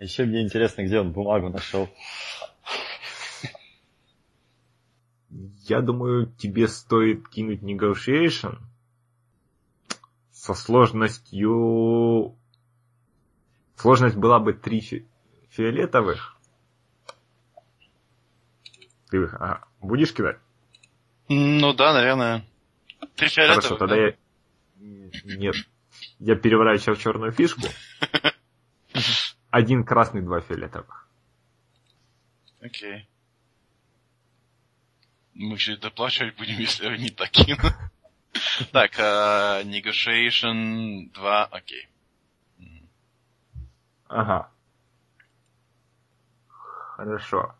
Еще мне интересно, где он бумагу нашел. Я думаю, тебе стоит кинуть negotiation со сложностью... Сложность была бы три фи... фиолетовых. Ты а, будешь кидать? Ну да, наверное. Три фиолетовых. Хорошо, тогда я... Нет. Я переворачиваю черную фишку. (laughs) Один красный, два фиолетовых. Окей. Мы все доплачивать будем, (laughs) если они такие. Так, uh, negotiation 2, окей. Ага. Хорошо.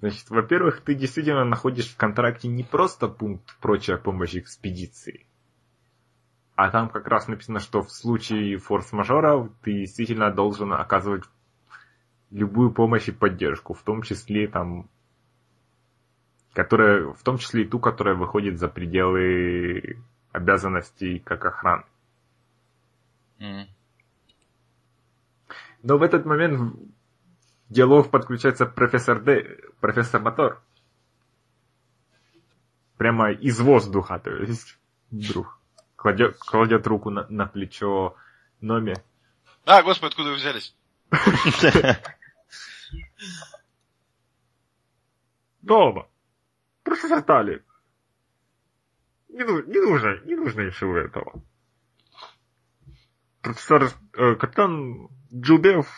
Значит, во-первых, ты действительно находишь в контракте не просто пункт прочая помощь экспедиции, а там как раз написано, что в случае форс-мажора ты действительно должен оказывать любую помощь и поддержку, в том числе там которая, в том числе и ту, которая выходит за пределы обязанностей как охраны. Mm. Но в этот момент в диалог подключается профессор Д, профессор Мотор. Прямо из воздуха, то есть, вдруг кладет, кладет руку на, на плечо Номи. А, господи, откуда вы взялись? (laughs) Дома. Профессор Тали. Не, не нужно, не нужно ничего этого. Профессор, э, капитан Джубев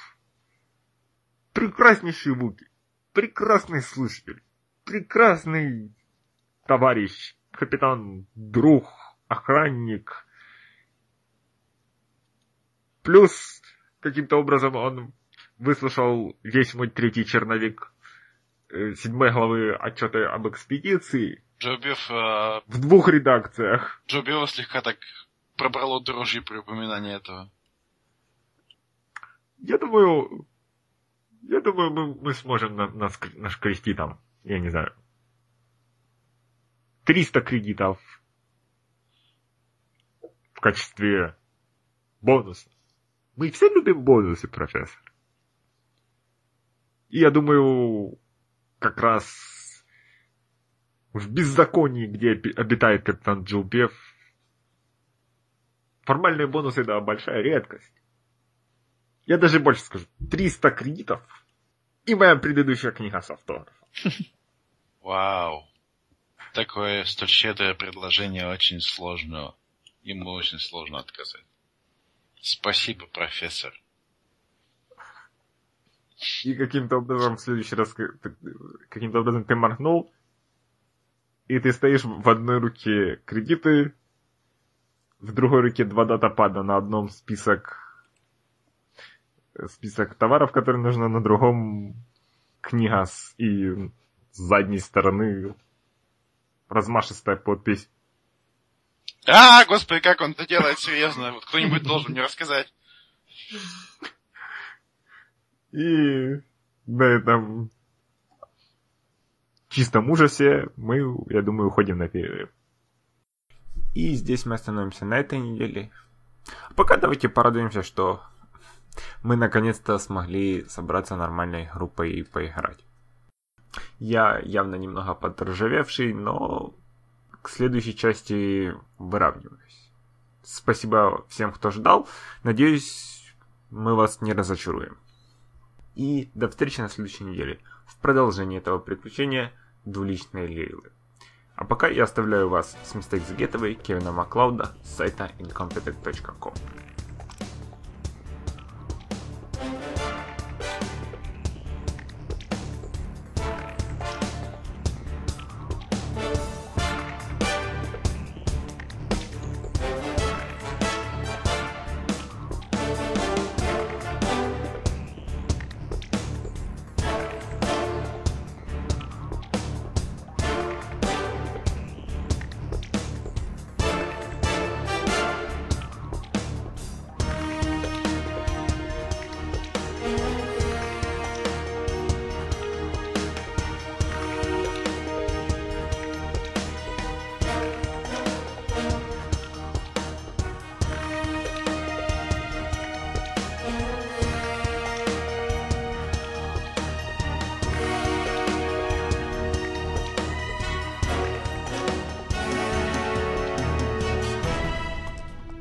прекраснейший Вуки, прекрасный слушатель, прекрасный товарищ, капитан, друг, охранник. Плюс, каким-то образом он выслушал весь мой третий черновик седьмой главы отчета об экспедиции Джобев... Э, в двух редакциях. Джобева слегка так пробрало дрожью при упоминании этого. Я думаю, я думаю, мы, мы сможем на, на, нашкрести там, я не знаю, 300 кредитов в качестве бонуса. Мы все любим бонусы, профессор. И я думаю, как раз в беззаконии, где обитает капитан Джилбев, формальные бонусы, да, большая редкость. Я даже больше скажу, 300 кредитов и моя предыдущая книга с автографом. (laughs) Вау. Такое столь щедрое предложение очень сложно. Ему очень сложно отказать. Спасибо, профессор. И каким-то образом в следующий раз, каким-то образом ты моргнул, и ты стоишь в одной руке кредиты, в другой руке два датапада, на одном список список товаров, которые нужно, на другом книга с, и с задней стороны размашистая подпись. А, господи, как он это делает, серьезно. Вот кто-нибудь должен мне рассказать. И на этом чистом ужасе мы, я думаю, уходим на перерыв. И здесь мы остановимся на этой неделе. Пока давайте порадуемся, что мы наконец-то смогли собраться нормальной группой и поиграть. Я явно немного подржавевший, но к следующей части выравниваюсь. Спасибо всем, кто ждал. Надеюсь, мы вас не разочаруем. И до встречи на следующей неделе в продолжении этого приключения двуличной Лейлы. А пока я оставляю вас с Mistakes Getaway Кевина Маклауда с сайта incompetent.com.